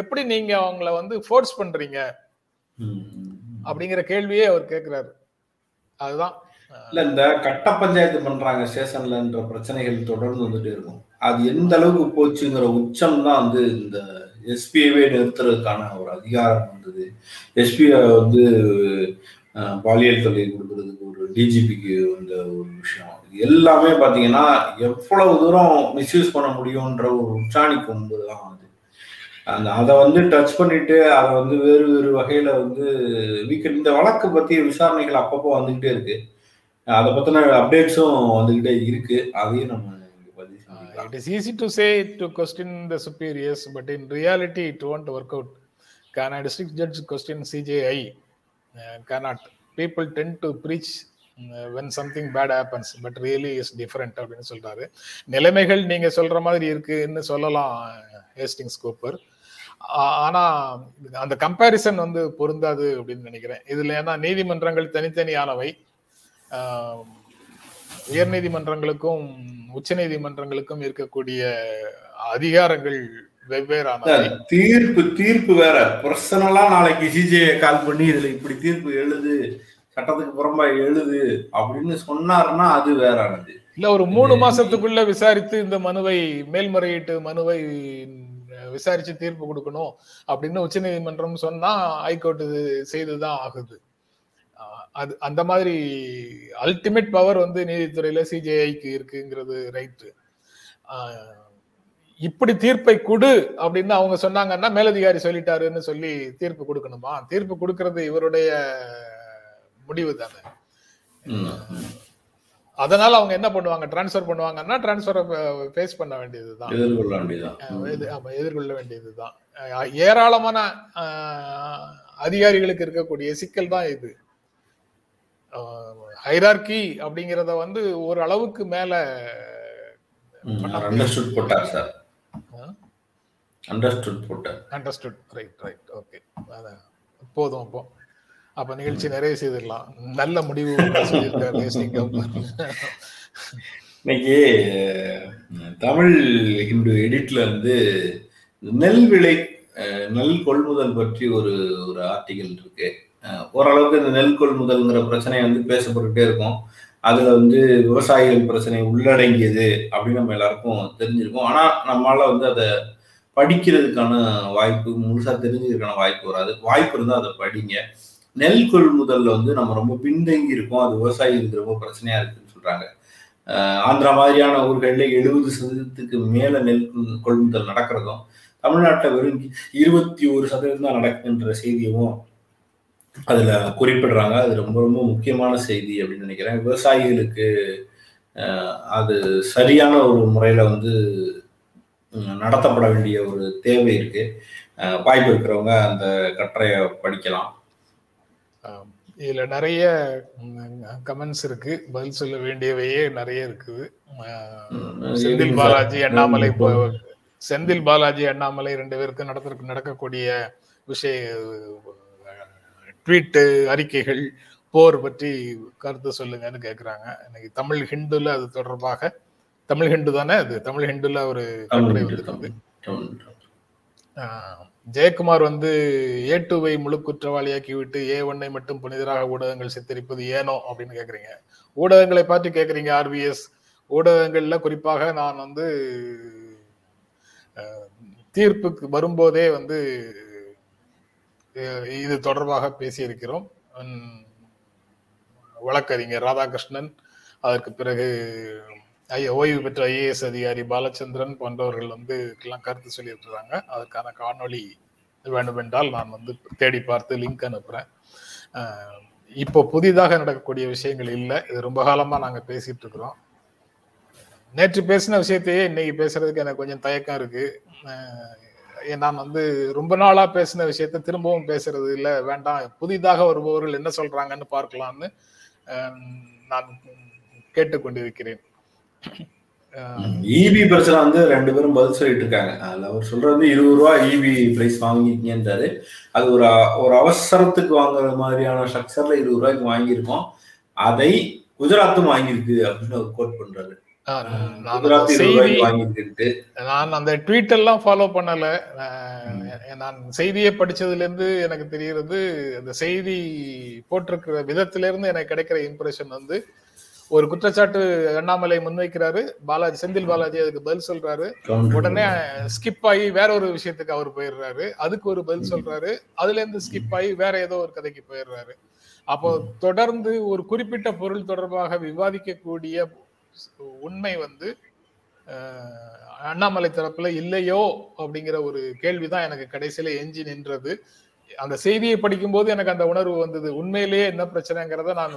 எப்படி நீங்க அவங்கள வந்து ஃபோர்ஸ் பண்றீங்க. அப்படிங்கிற கேள்வியே அவர் கேக்குறாரு. அதுதான். இல்ல இந்த கட்ட பஞ்சாயத்து பண்றாங்க ஸ்டேஷன்லன்ற பிரச்சனைகள் தொடர்ந்து வந்துட்டே இருக்கும். அது எந்த அளவுக்கு போச்சுங்கிற உச்சம் தான் வந்து இந்த எஸ்பிஐவே நிறுத்துறதுக்கான ஒரு அதிகாரம் வந்தது. எஸ்பிஐ வந்து பாலியல் தொல்லை கொடுக்கறதுக்கு ஒரு டிஜிபிக்கு வந்த ஒரு விஷயம். எல்லாமே பாத்தீங்கன்னா எவ்வளவு தூரம் மிஸ்யூஸ் பண்ண முடியும்ன்ற ஒரு உச்சாணி கொம்பு தான் அது அந்த அதை வந்து டச் பண்ணிட்டு அதை வந்து வேறு வேறு வகையில வந்து வீக்க இந்த வழக்கு பத்திய விசாரணைகள் அப்பப்போ வந்துகிட்டே இருக்கு. அதை பத்தின அப்டேட்ஸும் வந்துகிட்டே இருக்கு. அதையும் நம்ம it is easy to say to question the superiors but in reality it won't work out can district judge question CJI cannot. People tend to preach uh, when something bad happens but really is different அப்படின்னு சொல்றாரு. நிலைமைகள் நீங்க சொல்ற மாதிரி இருக்குன்னு சொல்லலாம் Hastings Cooper. ஆனா அந்த கம்பேரிசன் வந்து பொருந்தாது அப்படின்னு நினைக்கிறேன். இதுல ஏன்னா நீதிமன்றங்கள் தனித்தனியானவை. உயர் நீதிமன்றங்களுக்கும் உச்ச நீதிமன்றங்களுக்கும் இருக்கக்கூடிய அதிகாரங்கள் வெவ்வேறானவை. தீர்ப்பு தீர்ப்பு வேற. பர்சனலா நாளைக்கு சிஜே கால் பண்ணி இதுல இப்படி தீர்ப்பு எழுது சட்டத்துக்கு புறம்பா எழுது அப்படின்னு சொன்னாருன்னா அது வேறானது. இல்ல ஒரு மூணு மாசத்துக்குள்ள விசாரித்து இந்த மனுவை மேல்முறையீட்டு மனுவை விசாரிச்சு தீர்ப்பு கொடுக்கணும் அப்படின்னு உச்சநீதிமன்றம் சொன்னா ஹைகோர்ட் இது செய்துதான் ஆகுது. அது அந்த மாதிரி அல்டிமேட் பவர் வந்து நீதித்துறையில சிஜேஐக்கு இருக்குங்கிறது ரைட்டு இப்படி தீர்ப்பை கொடு அப்படின்னு அவங்க சொன்னாங்கன்னா மேலதிகாரி சொல்லிட்டாருன்னு சொல்லி தீர்ப்பு கொடுக்கணுமா? தீர்ப்பு கொடுக்கறது இவருடைய முடிவு தானே அதனால அவங்க என்ன பண்ணுவாங்க? டிரான்ஸ்ஃபர் பண்ணுவாங்கன்னா டிரான்ஸ்ஃபரை ஃபேஸ் பண்ண வேண்டியதுதான். எதிர்கொள்ள வேண்டியதுதான். எதிர்கொள்ள வேண்டியதுதான். அஹ் ஏராளமான அதிகாரிகளுக்கு இருக்கக்கூடிய சிக்கல் தான் இது. ஹைரார்கி அப்படிங்கிறத வந்து ஒரு அளவுக்கு மேல அண்டர்ஸ்டுட் போட்டார் சார் அண்டர்ஸ்டுட் போட்டார். அண்டர்ஸ்டுட் ரைட் ரைட் ஓகே அதான். போதும் அப்போ. அப்ப நிகழ்ச்சி நிறைய செய்திடலாம். நல்ல முடிவு இன்னைக்கு தமிழ் ஹிந்து எடிட்ல வந்து நெல் விலை நெல் கொள்முதல் பற்றி ஒரு ஒரு ஆர்டிகல் இருக்கு. ஓரளவுக்கு இந்த நெல் கொள்முதல்ங்கிற பிரச்சனை வந்து பேசப்பட்டுட்டே இருக்கும். அதுல வந்து விவசாயிகள் பிரச்சனை உள்ளடங்கியது அப்படின்னு நம்ம எல்லாருக்கும் தெரிஞ்சிருக்கும். ஆனா நம்மளால வந்து அதை படிக்கிறதுக்கான வாய்ப்பு முழுசா தெரிஞ்சதுக்கான வாய்ப்பு வராது. வாய்ப்பு இருந்தால் அதை படிங்க. நெல் கொள்முதல்ல வந்து நம்ம ரொம்ப பின்தங்கி இருக்கோம். அது விவசாயிகளுக்கு ரொம்ப பிரச்சனையா இருக்குன்னு சொல்றாங்க. ஆந்திரா மாதிரியான ஊர்களில் எழுபது சதவீதத்துக்கு மேல நெல் கொள்முதல் நடக்கிறதும் தமிழ்நாட்டில் வெறும் இருபத்தி ஒரு சதவீதம் தான் நடக்குன்ற செய்தியும் அதுல குறிப்பிடுறாங்க. அது ரொம்ப ரொம்ப முக்கியமான செய்தி அப்படின்னு நினைக்கிறேன். விவசாயிகளுக்கு அது சரியான ஒரு முறையில வந்து நடத்தப்பட வேண்டிய ஒரு தேவை இருக்கு. வாய்ப்பு இருக்கிறவங்க அந்த கட்டுரையை படிக்கலாம். இதுல நிறைய கமெண்ட்ஸ் இருக்கு. பதில் சொல்ல வேண்டியவையே நிறைய இருக்குது. செந்தில் பாலாஜி அண்ணாமலை செந்தில் பாலாஜி அண்ணாமலை ரெண்டு பேருக்கு நடத்திற்கு நடக்கக்கூடிய விஷய ட்வீட்டு அறிக்கைகள் போர் பற்றி கருத்து சொல்லுங்கன்னு கேட்குறாங்க இன்னைக்கு தமிழ் ஹிந்துல அது தொடர்பாக தமிழ் ஹிண்டு தானே அது? தமிழ் ஹிண்டுல ஒரு கட்டுரை வந்திருக்குது. ஜெயக்குமார் வந்து ஏ டூவை முழு குற்றவாளியாக்கி விட்டு ஏ ஒன்னை மட்டும் புனிதராக ஊடகங்கள் சித்தரிப்பது ஏனோ அப்படின்னு கேக்குறீங்க. ஊடகங்களை பார்த்து கேக்குறீங்க ஆர்பிஎஸ் ஊடகங்கள்ல குறிப்பாக நான் வந்து தீர்ப்புக்கு வரும்போதே வந்து இது தொடர்பாக பேசியிருக்கிறோம். வழக்கறிஞர் ராதாகிருஷ்ணன் அதற்கு பிறகு ஓய்வு பெற்ற ஐஏஎஸ் அதிகாரி பாலச்சந்திரன் போன்றவர்கள் வந்து எல்லாம் கருத்து சொல்லியிருக்கிறாங்க. அதற்கான காணொளி வேண்டுமென்றால் நான் வந்து தேடி பார்த்து லிங்க் அனுப்புறேன். இப்போ புதிதாக நடக்கக்கூடிய விஷயங்கள் இல்லை. இது ரொம்ப காலமா நாங்க பேசிட்டு இருக்கிறோம். நேற்று பேசின விஷயத்தையே இன்னைக்கு பேசுறதுக்கு எனக்கு கொஞ்சம் தயக்கம் இருக்கு. நான் வந்து ரொம்ப நாளா பேசின விஷயத்த திரும்பவும் பேசுறது இல்லை. வேண்டாம். புதிதாக வருபவர்கள் என்ன சொல்றாங்கன்னு பார்க்கலாம்னு நான் கேட்டுக்கொண்டிருக்கிறேன். இபி பிரச்சனை வந்து ரெண்டு பேரும் பதில் சொல்லிட்டு இருக்காங்க அதுல அவர் சொல்றது இருபது ரூபா இபி பிரைஸ் வாங்கிக்கீங்கன்றாரு. அது ஒரு ஒரு அவசரத்துக்கு வாங்குற மாதிரியான ஸ்ட்ரக்சர்ல இருபது ரூபாய்க்கு வாங்கியிருக்கோம். அதை குஜராத்தும் வாங்கியிருக்கு அப்படின்னு அவர் கோட் பண்றாரு. நான் அந்த ட்வீட் எல்லாம் ஃபாலோ பண்ணல. நான் செய்தியை படிச்சதுல இருந்து எனக்கு தெரிகிறது அந்த செய்தி போட்டிருக்கிற விதத்தில இருந்து எனக்கு கிடைக்கிற இம்ப்ரெஷன் வந்து ஒரு குற்றச்சாட்டு அண்ணாமலை முன்வைக்கிறாரு. பாலாஜி செந்தில் பாலாஜி அதுக்கு பதில் சொல்றாரு. உடனே ஸ்கிப் ஆகி வேற ஒரு விஷயத்துக்கு அவர் போயிடுறாரு. அதுக்கு ஒரு பதில் சொல்றாரு. அதுல இருந்து ஸ்கிப் ஆகி வேற ஏதோ ஒரு கதைக்கு போயிடுறாரு. அப்போ தொடர்ந்து ஒரு குறிப்பிட்ட பொருள் தொடர்பாக விவாதிக்கக்கூடிய உண்மை வந்து அண்ணாமலை தரப்புல இல்லையோ அப்படிங்கிற ஒரு கேள்விதான் எனக்கு கடைசியில எஞ்சி நின்றது. அந்த செய்தியை படிக்கும் போது எனக்கு அந்த உணர்வு வந்தது. உண்மையிலேயே என்ன பிரச்சனைங்கிறத நான்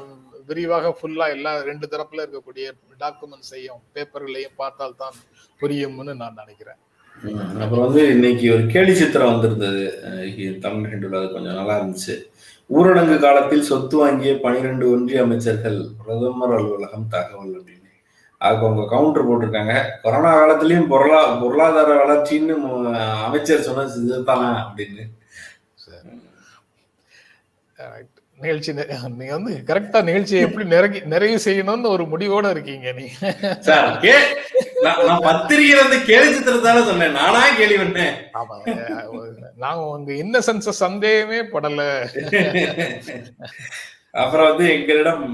விரிவாக ஃபுல்லா எல்லா ரெண்டு தரப்புல இருக்கக்கூடிய டாக்குமெண்ட்ஸையும் பேப்பர்களையும் பார்த்தால் தான் புரியும்னு நான் நினைக்கிறேன். அப்புறம் வந்து இன்னைக்கு ஒரு கேலி சித்திரம் வந்திருந்தது. தமிழ் ஹிண்டுல அது கொஞ்சம் நல்லா இருந்துச்சு. ஊரடங்கு காலத்தில் சொத்து வாங்கிய பனிரெண்டு ஒன்றிய அமைச்சர்கள் பிரதமர் அலுவலகம் தகவல் அப்படின்னு. அதுக்கு அவங்க கவுண்டர் போட்டிருக்காங்க. கொரோனா காலத்திலயும் பொருளா பொருளாதார வளர்ச்சின்னு அமைச்சர் சொன்னது இதுதானா அப்படின்னு. நிகழ்ச்சி நீங்க வந்து கரெக்டா நிகழ்ச்சியை எப்படி நிறைய நிறைவு செய்யணும்னு ஒரு முடிவோட இருக்கீங்க நீ. சார் நான் பத்திரிகை வந்து கேலி சித்திரத்தால சொன்னேன். நானா கேள்வி பண்ணேன். ஆமா நாங்க உங்க இன்னசென்ஸ் சந்தேகமே படல. அப்புறம் வந்து எங்களிடம்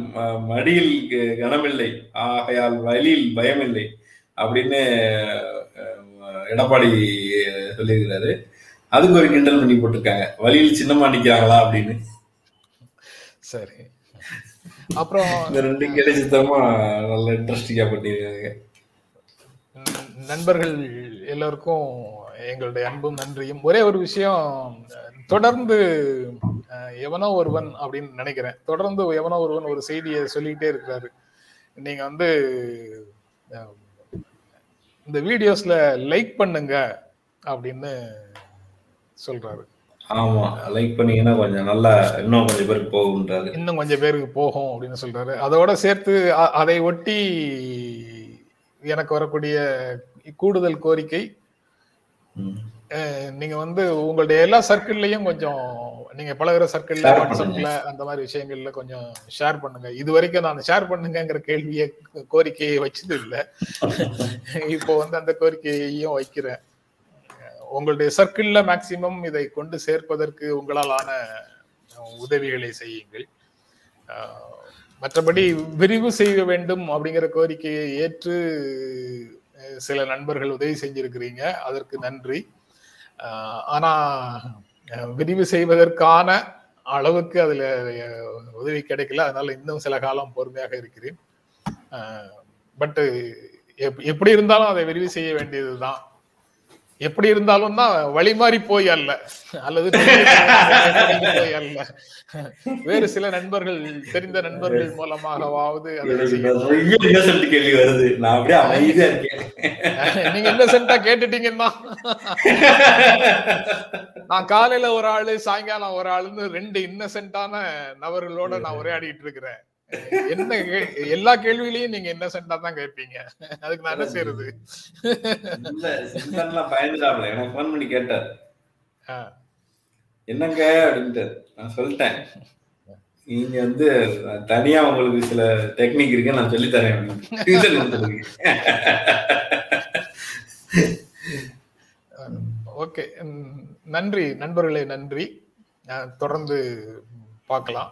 மடியில் கனமில்லை. ஆகையால் வழியில் பயமில்லை அப்படின்னு எடப்பாடி சொல்லியிருக்கிறாரு. அதுக்கு ஒரு கிண்டல் பண்ணி போட்டிருக்காங்க. வழியில் சின்னமா நிக்கிறாங்களா அப்படின்னு. சரி. அப்புறம் ரெண்டு கிடைச்சதமா நல்ல இன்ட்ரெஸ்டிங்கா பண்ணிருக்காங்க நண்பர்கள் எல்லோருக்கும் எங்களுடைய அன்பும் நன்றியும். ஒரே ஒரு விஷயம் தொடர்ந்து எவனோ ஒருவன் அப்படின்னு நினைக்கிறேன். தொடர்ந்து எவனோ ஒருவன் ஒரு செய்தியை சொல்லிக்கிட்டே இருக்கிறாரு. நீங்க வந்து இந்த வீடியோஸ்ல லைக் பண்ணுங்க அப்படின்னு சொல்றாரு. ஆமா. லைக் பண்ணீங்கன்னா கொஞ்சம் நல்லா இன்னும் கொஞ்சம் பேருக்கு போகுன்றாரு இன்னும் கொஞ்சம் பேருக்கு போகும் அப்படின்னு சொல்றாரு. அதோட சேர்த்து அ- அதை ஒட்டி எனக்கு வரக்கூடிய கூடுதல் கோரிக்கை ம். நீங்க வந்து உங்களுடைய எல்லா சர்க்கிள்லயும் கொஞ்சம் நீங்க பழகுற சர்க்கிள்ல வாட்ஸ்அப்ல அந்த மாதிரி விஷயங்கள்ல கொஞ்சம் ஷேர் பண்ணுங்க. இது வரைக்கும் நான் ஷேர் பண்ணுங்கங்கிற கேள்வியை கோரிக்கையை வச்சது இல்லை. இப்போ வந்து அந்த கோரிக்கையையும் வைக்கிறேன். உங்களுடைய சர்க்கிள்ல மேக்சிமம் இதை கொண்டு சேர்ப்பதற்கு உங்களாலான ஆன உதவிகளை செய்யுங்கள். மற்றபடி விரிவு செய்ய வேண்டும் அப்படிங்கிற கோரிக்கையை ஏற்று சில நண்பர்கள் உதவி செஞ்சிருக்கிறீங்க. அதற்கு நன்றி. ஆனா விரிவு செய்வதற்கான அளவுக்கு அதுல உதவி கிடைக்கல. அதனால இன்னும் சில காலம் பொறுமையாக இருக்கிறேன். பட்டு எப்படி இருந்தாலும் அதை விரிவு செய்ய வேண்டியதுதான். எப்படி இருந்தாலும் தான் வழி மாறி போய் அல்ல. அல்லது போய் அல்ல வேறு சில நண்பர்கள் தெரிந்த நண்பர்கள் மூலமாகவாவது கேள்வி வருது. நான் அப்படியே அமைதியா இருக்கேன். நீங்க இன்னசென்ட்டா கேட்டுட்டீங்கன்னா. நான் காலையில ஒரு ஆளு சாயங்காலம் ஒரு ஆளுன்னு ரெண்டு இன்னசென்ட்டான நபர்களோட நான் உரையாடிட்டு இருக்கிறேன். என்ன எல்லா கேள்வியிலையும் நீங்க இன்னசென்ட்டா தான் கேட்பீங்க. அதுக்கு நான் என்ன செய்யறது இல்ல எனக்கு ஃபோன் பண்ணி கேட்டார். என்னங்க அப்படின்ட்டு நான் சொல்லிட்டேன். நீங்க வந்து தனியா உங்களுக்கு சில டெக்னிக் இருக்கு நான் சொல்லி தரேன். ஓகே. நன்றி. நண்பர்களே நன்றி. தொடர்ந்து பார்க்கலாம்.